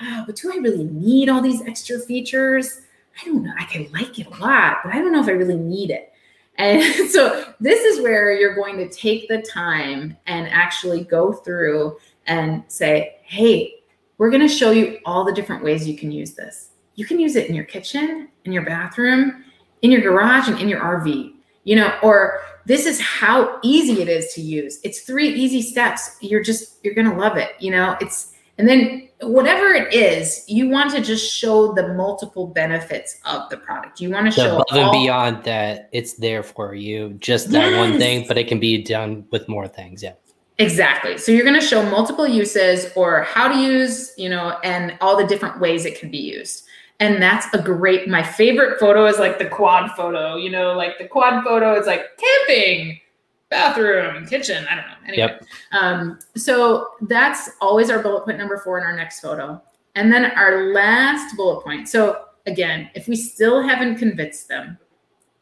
oh, but do I really need all these extra features? I don't know. I can like it a lot, but I don't know if I really need it. And so this is where you're going to take the time and actually go through and say, hey, we're going to show you all the different ways you can use this. You can use it in your kitchen, in your bathroom, in your garage, and in your RV. You know, or this is how easy it is to use. It's three easy steps. You're just you're going to love it. You know, it's and then whatever it is, you want to just show the multiple benefits of the product. You want to show above and beyond that, it's there for you, just that one thing, but it can be done with more things. Yeah. Exactly. So you're going to show multiple uses or how to use, you know, and all the different ways it can be used. And that's a great, my favorite photo is like the quad photo, you know, like the quad photo is like camping, bathroom, kitchen. I don't know. Anyway. Yep. Um, so that's always our bullet point number four in our next photo. And then our last bullet point. So again, if we still haven't convinced them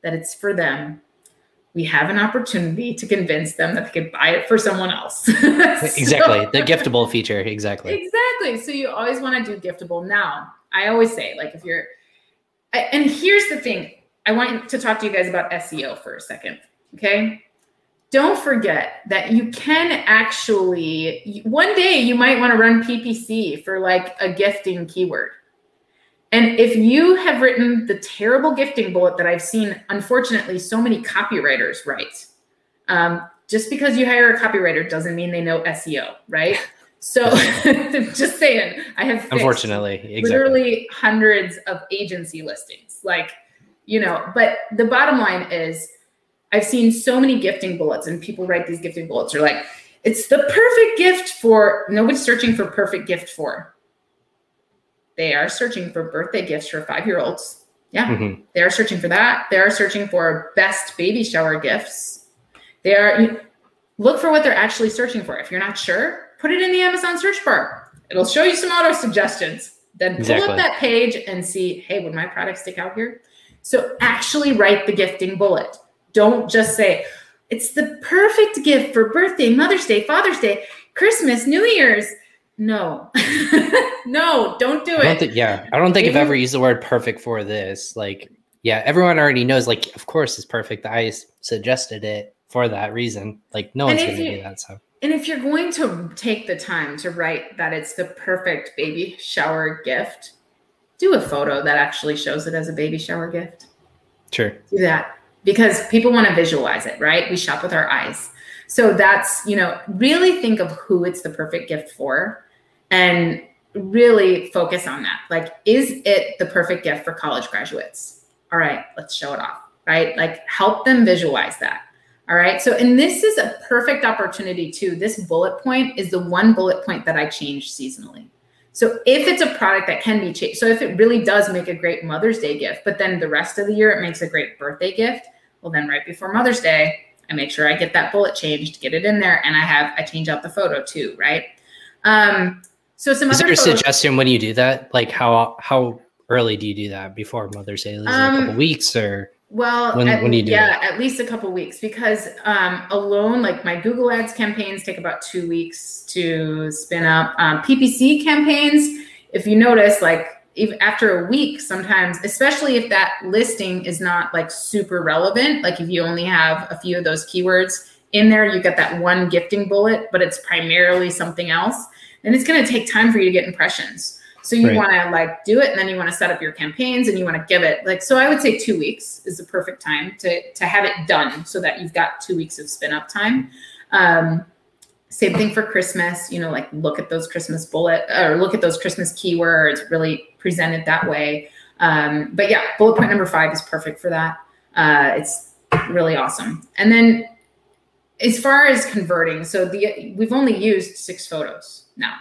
that it's for them, we have an opportunity to convince them that they could buy it for someone else. So- Exactly. the giftable feature. Exactly. Exactly. So you always want to do giftable. Now, I always say, like, if you're, I, and here's the thing I want to talk to you guys about SEO for a second. Okay. Don't forget that you can actually, one day you might want to run PPC for like a gifting keyword. And if you have written the terrible gifting bullet that I've seen, unfortunately, so many copywriters write, um, just because you hire a copywriter doesn't mean they know SEO, right? So just saying, I have Unfortunately. Exactly. literally hundreds of agency listings. Like, you know, but the bottom line is I've seen so many gifting bullets and people write these gifting bullets are like, it's the perfect gift for nobody's searching for perfect gift for. They are searching for birthday gifts for five year olds. Yeah. Mhm. They are searching for that. They are searching for best baby shower gifts. They are look for what they're actually searching for. If you're not sure, put it in the Amazon search bar. It'll show you some auto suggestions. Then pull Exactly. up that page and see, hey, would my product stick out here? So actually write the gifting bullet. Don't just say, it's the perfect gift for birthday, Mother's Day, Father's Day, Christmas, New Year's. No, no, don't do I don't it. yeah, I don't think I've ever used the word perfect for this. Like, yeah, everyone already knows. Like, of course, it's perfect. I suggested it for that reason. Like, no And one's going to do that. So, And if you're going to take the time to write that it's the perfect baby shower gift, do a photo that actually shows it as a baby shower gift. sure. Do that because people want to visualize it, right? We shop with our eyes. So that's, you know, really think of who it's the perfect gift for and really focus on that. Like, is it the perfect gift for college graduates? All right, let's show it off, right? Like, help them visualize that. All right. So, and this is a perfect opportunity too. This bullet point is the one bullet point that I change seasonally. So, if it's a product that can be changed, so if it really does make a great Mother's Day gift, but then the rest of the year it makes a great birthday gift, well, then right before Mother's Day, I make sure I get that bullet changed, get it in there, and I have I change out the photo too, right? Um, so some Is other there a photos- suggestion when you do that? Like, how how early do you do that before Mother's Day? Is it a Um, couple weeks or? Well, When- at, when do you do yeah, at least a couple weeks because um, alone, like my Google Ads campaigns take about two weeks to spin up. Um, PPC campaigns, if you notice, like after a week, sometimes, especially if that listing is not like super relevant, like if you only have a few of those keywords in there, you get that one gifting bullet, but it's primarily something else, and it's going to take time for you to get impressions. So you Right. want to like do it, and then you want to set up your campaigns, and you want to give it like. So I would say two weeks is the perfect time to to have it done, so that you've got two weeks of spin up time. Um, same thing for Christmas. You know, like look at those Christmas bullet or look at those Christmas keywords. Really presented that way. Um, but yeah, bullet point number five is perfect for that. Uh, it's really awesome. And then as far as converting, so the we've only used six photos now.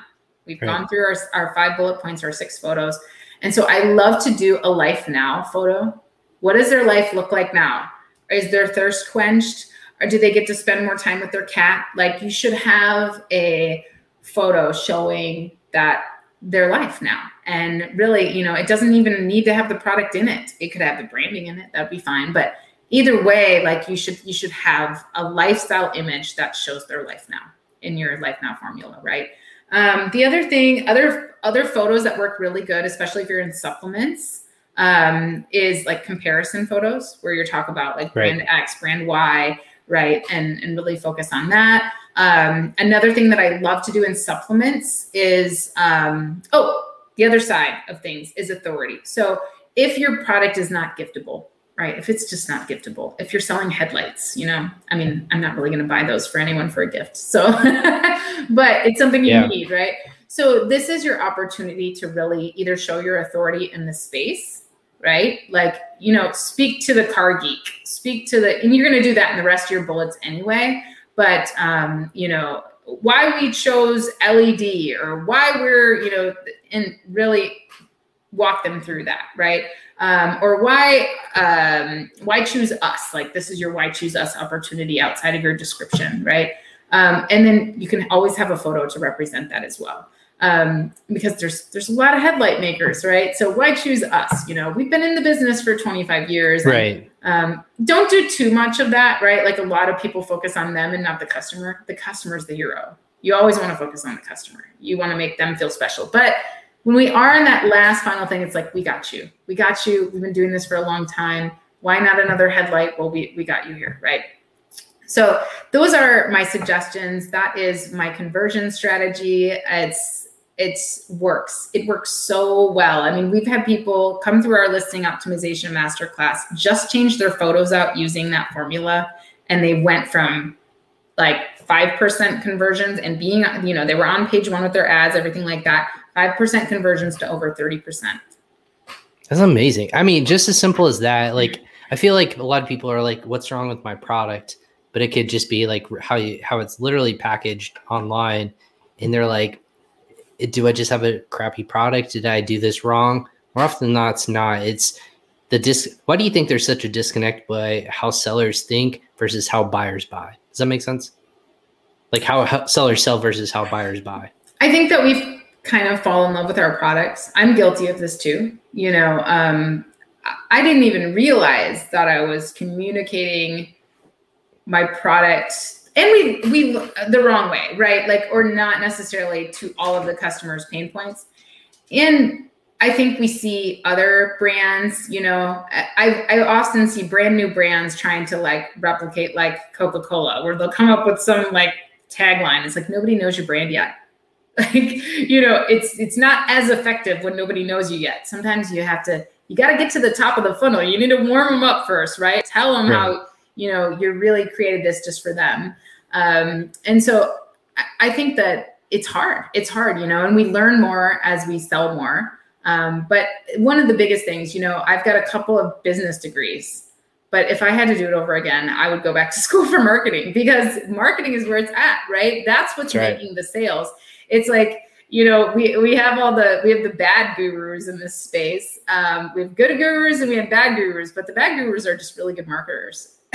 We've Right. gone through our, our five bullet points, our six photos. And so I love to do a life now photo. What does their life look like now? Is their thirst quenched? Or do they get to spend more time with their cat? Like you should have a photo showing that their life now. And really, you know, it doesn't even need to have the product in it. It could have the branding in it. That'd be fine. But either way, like you should you should have a lifestyle image that shows their life now in your life now formula, right? Um, the other thing, other other photos that work really good, especially if you're in supplements, um, is like comparison photos where you talk about like brand right. X, brand Y, right? And and really focus on that. Um, another thing that I love to do in supplements is um, oh, the other side of things is authority. So if your product is not giftable, right? If it's just not giftable, if you're selling headlights, you know, I mean, I'm not really going to buy those for anyone for a gift. So, but it's something you yeah. need, right? So this is your opportunity to really either show your authority in the space, right? Like, you know, speak to the car geek, speak to the, and you're going to do that in the rest of your bullets anyway but um, you know why we chose LED or why we're you know and really walk them through that right um, or why um, why choose us like this is your why choose us opportunity outside of your description right um, and then you can always have a photo to represent that as well um, because there's there's a lot of headlight makers, right? So why choose us? You know, we've been in the business for 25 years. Right. And, um, don't do too much of that, right? Like a lot of people focus on them and not the customer. The customer is the hero. You always want to focus on the customer. You want to make them feel special. But when we are in that last final thing, it's like we got you. We got you. We've been doing this for a long time. Why not another headlight? Well, we we got you here, right? So those are my suggestions. That is my conversion strategy. It's it's works. It works so well. I mean, we've had people come through our listing optimization masterclass, just change their photos out using that formula, and they went from like 5% conversions and being, you know, they were on page one with their ads, everything like that, 5% conversions to over 30%. That's amazing. I mean, just as simple as that. Like, I feel like a lot of people are like, what's wrong with my product? But it could just be like how you, how it's literally packaged online. And they're like, do I just have a crappy product? Did I do this wrong? More often than not, it's not. It's the dis. Why do you think there's such a disconnect by how sellers think versus how buyers buy? Does that make sense? Like how, how sellers sell versus how buyers buy. I think that we've kind of fall in love with our products. I'm guilty of this too. You know, um, I didn't even realize that I was communicating my product and we we the wrong way right like or not necessarily to all of the customers pain points and i think we see other brands you know i i often see brand new brands trying to like replicate like coca-cola where they'll come up with some like tagline it's like nobody knows your brand yet like you know it's it's not as effective when nobody knows you yet sometimes you have to you got to get to the top of the funnel you need to warm them up first right tell them right. how you know you really created this just for them um, and so I, think that it's hard. It's hard, you know, and we learn more as we sell more. Um, but one of the biggest things, you know, I've got a couple of business degrees, but if I had to do it over again, I would go back to school for marketing because marketing is where it's at, right? That's what's That's making the sales. It's like, you know, we, we have all the we have the bad gurus in this space. Um, we have good gurus and we have bad gurus, but the bad gurus are just really good marketers.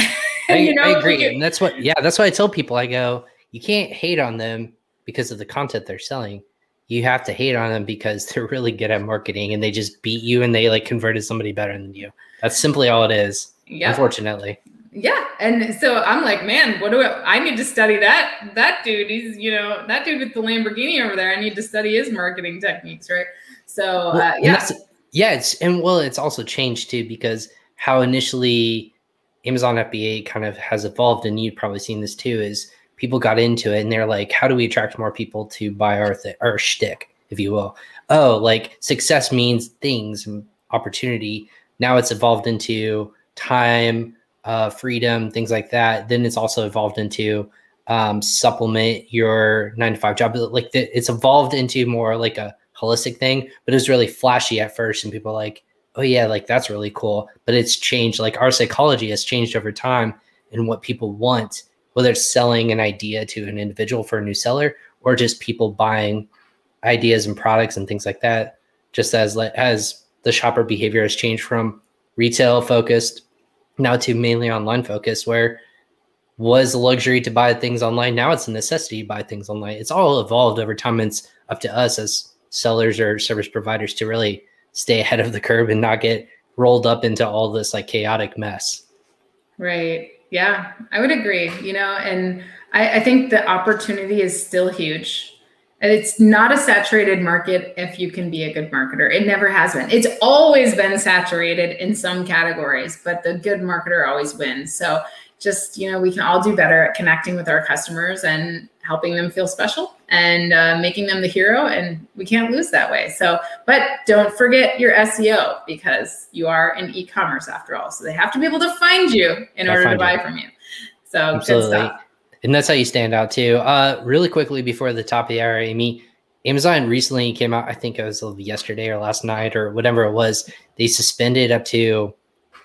I, you know, I agree, and that's what yeah, that's why I tell people. I go, you can't hate on them because of the content they're selling. You have to hate on them because they're really good at marketing and they just beat you and they like converted somebody better than you. That's simply all it is. Unfortunately. Yeah. And so I'm like, man, what do I, I need to study that? That dude, he's, you know, that dude with the Lamborghini over there. I need to study his marketing techniques. Right. So, uh, yeah. Yeah. It's, and well, it's also changed too because how initially Amazon FBA kind of has evolved, and you've probably seen this too, is people got into it and they're like, how do we attract more people to buy our th- our shtick, if you will? Oh, like success means things and opportunity. Now it's evolved into time, uh, freedom, things like that. Then it's also evolved into um, supplement your nine to five job. Like it's evolved into more like a holistic thing, but it was really flashy at first, and people like, oh yeah, like that's really cool. But it's changed. Like our psychology has changed over time and what people want, whether it's selling an idea to an individual for a new seller or just people buying ideas and products and things like that. Just as as the shopper behavior has changed from retail focused now to mainly online focus where was a luxury to buy things online. Now it's a necessity to buy things online. It's all evolved over time. It's up to us as sellers or service providers to really stay ahead of the curve and not get rolled up into all this like chaotic mess. Right. Yeah, I would agree. You know, and I, I think the opportunity is still huge. It's not a saturated market if you can be a good marketer. It never has been. It's always been saturated in some categories, but the good marketer always wins. So just, you know, we can all do better at connecting with our customers and helping them feel special and uh, making them the hero. And we can't lose that way. So, but don't forget your SEO because you are in e commerce after all. So they have to be able to find you in order to buy you. from you. So Absolutely. good stuff and that's how you stand out too. Uh, really quickly before the top of the hour, Amy, Amazon recently came out. I think it was yesterday or last night or whatever it was. They suspended up to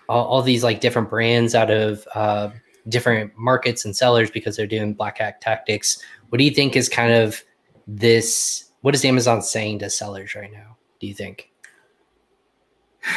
all, all these like different brands out of uh, different markets and sellers because they're doing black hat tactics. What do you think is kind of this? What is Amazon saying to sellers right now? Do you think?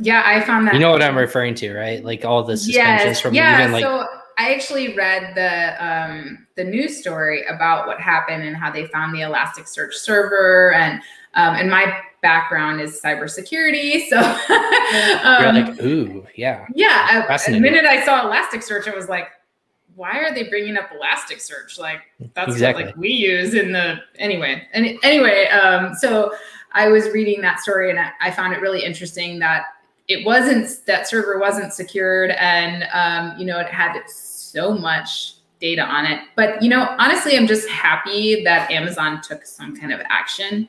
Yeah, I found that. You know what I'm referring to, right? Like all the suspensions yes, from yeah, even like. So- I actually read the um, the news story about what happened and how they found the Elasticsearch server and um, and my background is cybersecurity, so um, you're like, ooh, yeah, yeah. A, the minute I saw Elasticsearch, I was like, why are they bringing up Elasticsearch? Like that's exactly. what like we use in the anyway. And anyway, um, so I was reading that story and I, I found it really interesting that it wasn't that server wasn't secured and um, you know it had so much data on it. But you know honestly i'm just happy that amazon took some kind of action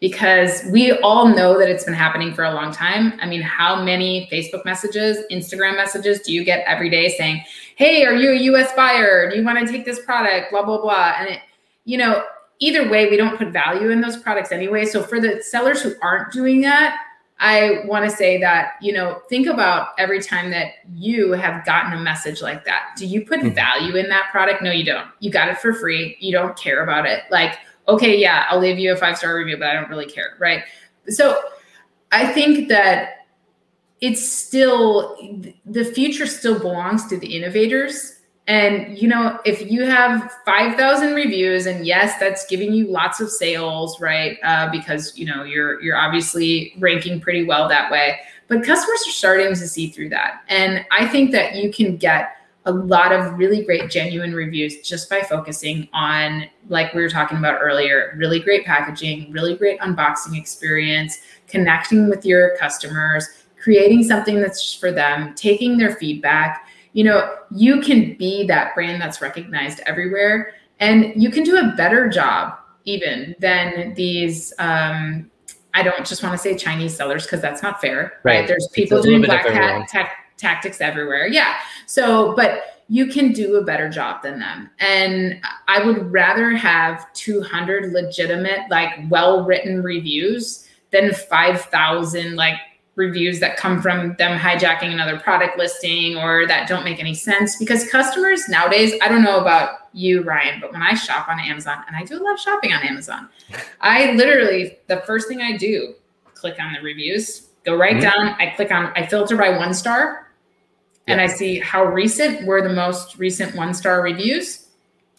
because we all know that it's been happening for a long time. I mean how many facebook messages instagram messages do you get every day saying hey are you a us buyer? Do you want to take this product? Blah blah blah. And it you know either way we don't put value in those products anyway. So for the sellers who aren't doing that I want to say that, you know, think about every time that you have gotten a message like that. Do you put mm-hmm. value in that product? No, you don't. You got it for free. You don't care about it. Like, okay, yeah, I'll leave you a five star review, but I don't really care. Right. So I think that it's still, the future still belongs to the innovators and you know, if you have 5,000 reviews and yes, that's giving you lots of sales, right? Uh, because you know, you're you're obviously ranking pretty well that way. But customers are starting to see through that. And I think that you can get a lot of really great genuine reviews just by focusing on like we were talking about earlier, really great packaging, really great unboxing experience, connecting with your customers, creating something that's just for them, taking their feedback you know, you can be that brand that's recognized everywhere and you can do a better job even than these um, I don't just want to say Chinese sellers because that's not fair, right? right? There's people doing black hat ta- tactics everywhere. Yeah. So, but you can do a better job than them. And I would rather have 200 legitimate, like well written reviews than 5,000 like reviews that come from them hijacking another product listing or that don't make any sense because customers nowadays i don't know about you ryan but when i shop on amazon and i do a lot of shopping on amazon i literally the first thing i do click on the reviews go right mm-hmm. down i click on i filter by one star and i see how recent were the most recent one star reviews.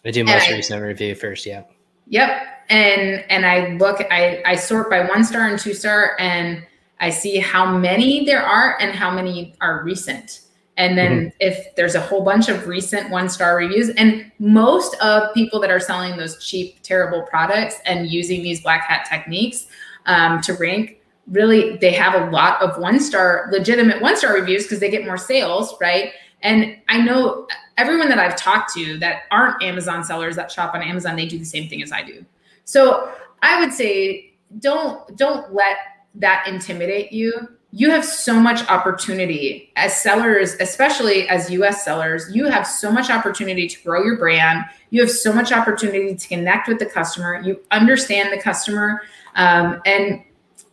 I do most I, recent review first yeah. Yep and and i look i i sort by one star and two star and I see how many there are and how many are recent. And then mm-hmm. if there's a whole bunch of recent one star reviews, and most of people that are selling those cheap, terrible products and using these black hat techniques um, to rank, really, they have a lot of one star, legitimate one star reviews because they get more sales, right? And I know everyone that I've talked to that aren't Amazon sellers that shop on Amazon, they do the same thing as I do. So I would say don't don't let that intimidate you, you have so much opportunity as sellers, especially as US sellers. You have so much opportunity to grow your brand. You have so much opportunity to connect with the customer. You understand the customer, um, and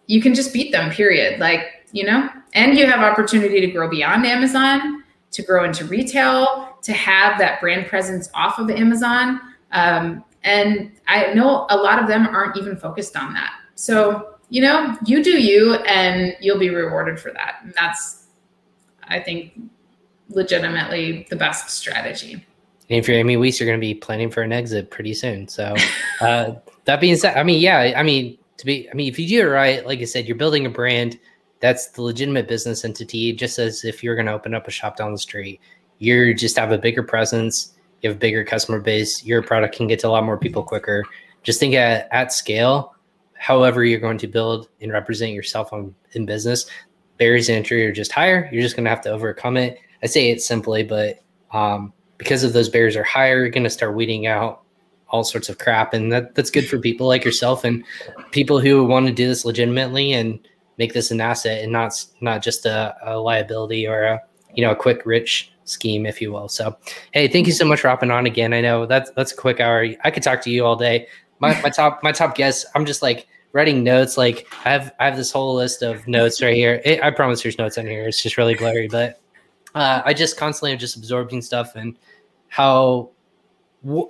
you can just beat them, period. Like, you know, and you have opportunity to grow beyond Amazon, to grow into retail, to have that brand presence off of Amazon. Um, and I know a lot of them aren't even focused on that. So you know, you do you and you'll be rewarded for that. And that's, I think, legitimately the best strategy. And if you're Amy Wees, you're going to be planning for an exit pretty soon. So, uh, that being said, I mean, yeah, I mean, to be, I mean, if you do it right, like I said, you're building a brand that's the legitimate business entity, just as if you're going to open up a shop down the street. You just have a bigger presence, you have a bigger customer base, your product can get to a lot more people quicker. Just think at, at scale, however you're going to build and represent yourself on, in business, barriers to entry are just higher. You're just going to have to overcome it. I say it simply, but um, because of those barriers are higher, you're going to start weeding out all sorts of crap, and that that's good for people like yourself and people who want to do this legitimately and make this an asset and not not just a, a liability or a you know a quick rich scheme, if you will. So, hey, thank you so much for hopping on again. I know that's that's a quick hour. I could talk to you all day. My my top my top guests. I'm just like writing notes. Like I have I have this whole list of notes right here. It, I promise there's notes in here. It's just really blurry, but uh, I just constantly am just absorbing stuff and how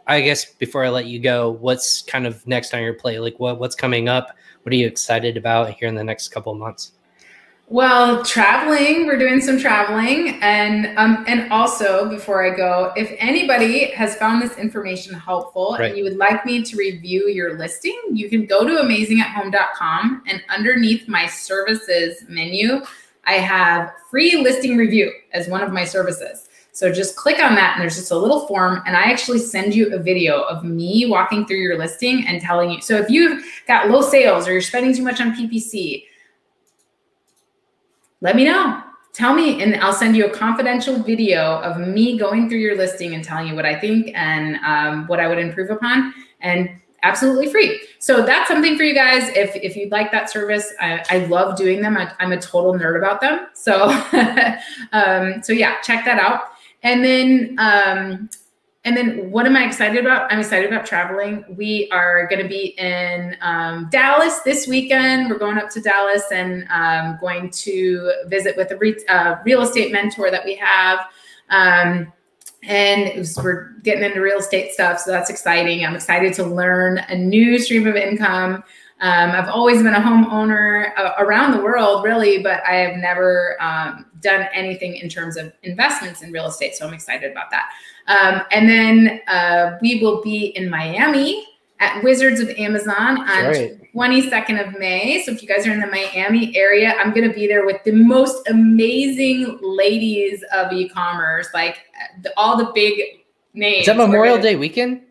I guess before I let you go, what's kind of next on your plate? Like what what's coming up? What are you excited about here in the next couple months? Well, traveling, we're doing some traveling and um and also before I go, if anybody has found this information helpful right. and you would like me to review your listing, you can go to amazingathome.com and underneath my services menu, I have free listing review as one of my services. So just click on that, and there's just a little form. And I actually send you a video of me walking through your listing and telling you. So if you've got low sales or you're spending too much on PPC, let me know. Tell me, and I'll send you a confidential video of me going through your listing and telling you what I think and um, what I would improve upon. And absolutely free. So that's something for you guys. If if you'd like that service, I, I love doing them. I, am a total nerd about them. So um, so yeah, check that out. And then, um, and then what am I excited about? I'm excited about traveling. We are going to be in um, Dallas this weekend. We're going up to Dallas and um, going to visit with a re- uh, real estate mentor that we have. Um, and was, we're getting into real estate stuff. So that's exciting. I'm excited to learn a new stream of income. Um, I've always been a homeowner uh, around the world, really, but I have never um, done anything in terms of investments in real estate. So I'm excited about that. Um, and then uh, we will be in Miami at Wizards of Amazon on right. 22nd of May. So if you guys are in the Miami area, I'm going to be there with the most amazing ladies of e-commerce, like the, all the big names. Is that Memorial gonna, Day weekend?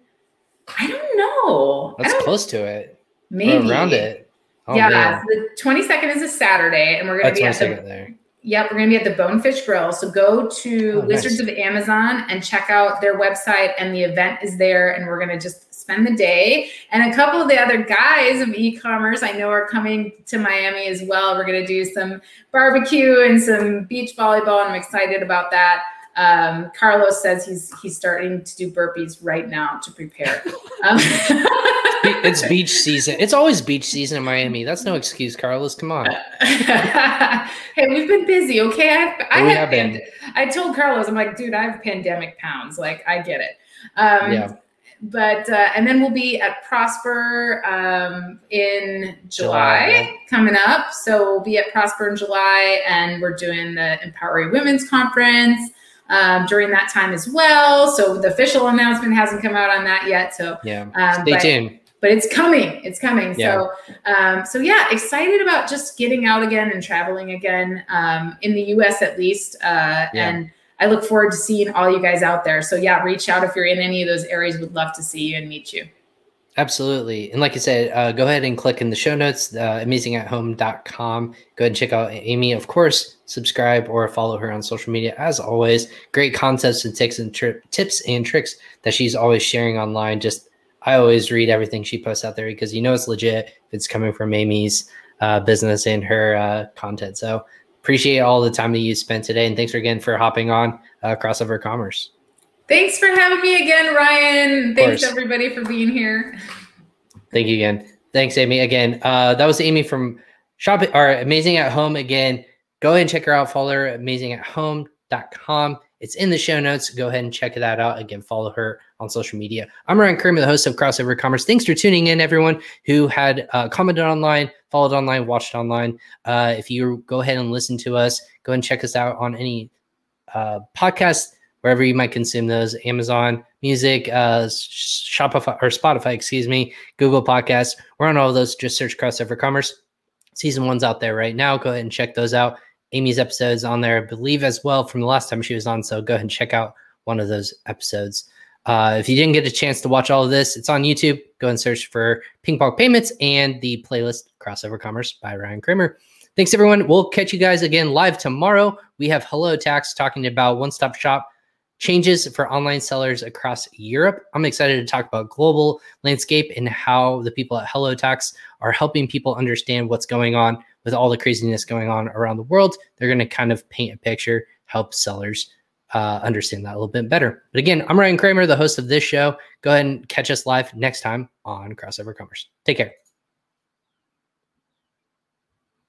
I don't know. That's don't, close to it. Maybe around it. Oh, yeah, so the 22nd is a Saturday, and we're going to be at the there. Yep, we're going to be at the Bonefish Grill. So go to oh, Wizards nice. of Amazon and check out their website, and the event is there. And we're going to just spend the day. And a couple of the other guys of e-commerce I know are coming to Miami as well. We're going to do some barbecue and some beach volleyball, and I'm excited about that. Um, Carlos says he's he's starting to do burpees right now to prepare. Um, it's beach season. It's always beach season in Miami. That's no excuse, Carlos. Come on. hey, we've been busy. Okay, I, I we have been. I told Carlos, I'm like, dude, I have pandemic pounds. Like, I get it. Um, yeah. But uh, and then we'll be at Prosper um, in July, July, coming up. So we'll be at Prosper in July, and we're doing the Empowering Women's Conference um, during that time as well. So the official announcement hasn't come out on that yet. So yeah, um, stay but, tuned. But it's coming. It's coming. Yeah. So um, so yeah, excited about just getting out again and traveling again um, in the U.S. at least. Uh, yeah. And I look forward to seeing all you guys out there. So yeah, reach out if you're in any of those areas. Would love to see you and meet you. Absolutely. And like I said, uh, go ahead and click in the show notes, uh, amazingathome.com. Go ahead and check out Amy. Of course, subscribe or follow her on social media. As always, great concepts and tips and tri- tips and tricks that she's always sharing online. Just, I always read everything she posts out there because you know it's legit if it's coming from Amy's uh, business and her uh, content. So appreciate all the time that you spent today. And thanks again for hopping on uh, Crossover Commerce. Thanks for having me again, Ryan. Thanks everybody for being here. Thank you again. Thanks, Amy. Again, uh, that was Amy from Shopping or Amazing at Home. Again, go ahead and check her out. Follow her at amazingathome.com. It's in the show notes. Go ahead and check that out. Again, follow her on social media. I'm Ryan Kramer, the host of Crossover Commerce. Thanks for tuning in, everyone who had uh, commented online, followed online, watched online. Uh, if you go ahead and listen to us, go and check us out on any uh, podcast wherever you might consume those Amazon Music, uh, Shopify, or Spotify, excuse me, Google Podcasts. We're on all those. Just search Crossover Commerce. Season one's out there right now. Go ahead and check those out. Amy's episodes on there, I believe, as well from the last time she was on. So go ahead and check out one of those episodes. Uh, if you didn't get a chance to watch all of this, it's on YouTube. Go and search for Ping Pong Payments and the playlist Crossover Commerce by Ryan Kramer. Thanks, everyone. We'll catch you guys again live tomorrow. We have Hello Tax talking about one stop shop changes for online sellers across Europe. I'm excited to talk about global landscape and how the people at Hellotax are helping people understand what's going on with all the craziness going on around the world. They're going to kind of paint a picture, help sellers uh, understand that a little bit better. But again, I'm Ryan Kramer, the host of this show. Go ahead and catch us live next time on Crossover Commerce. Take care.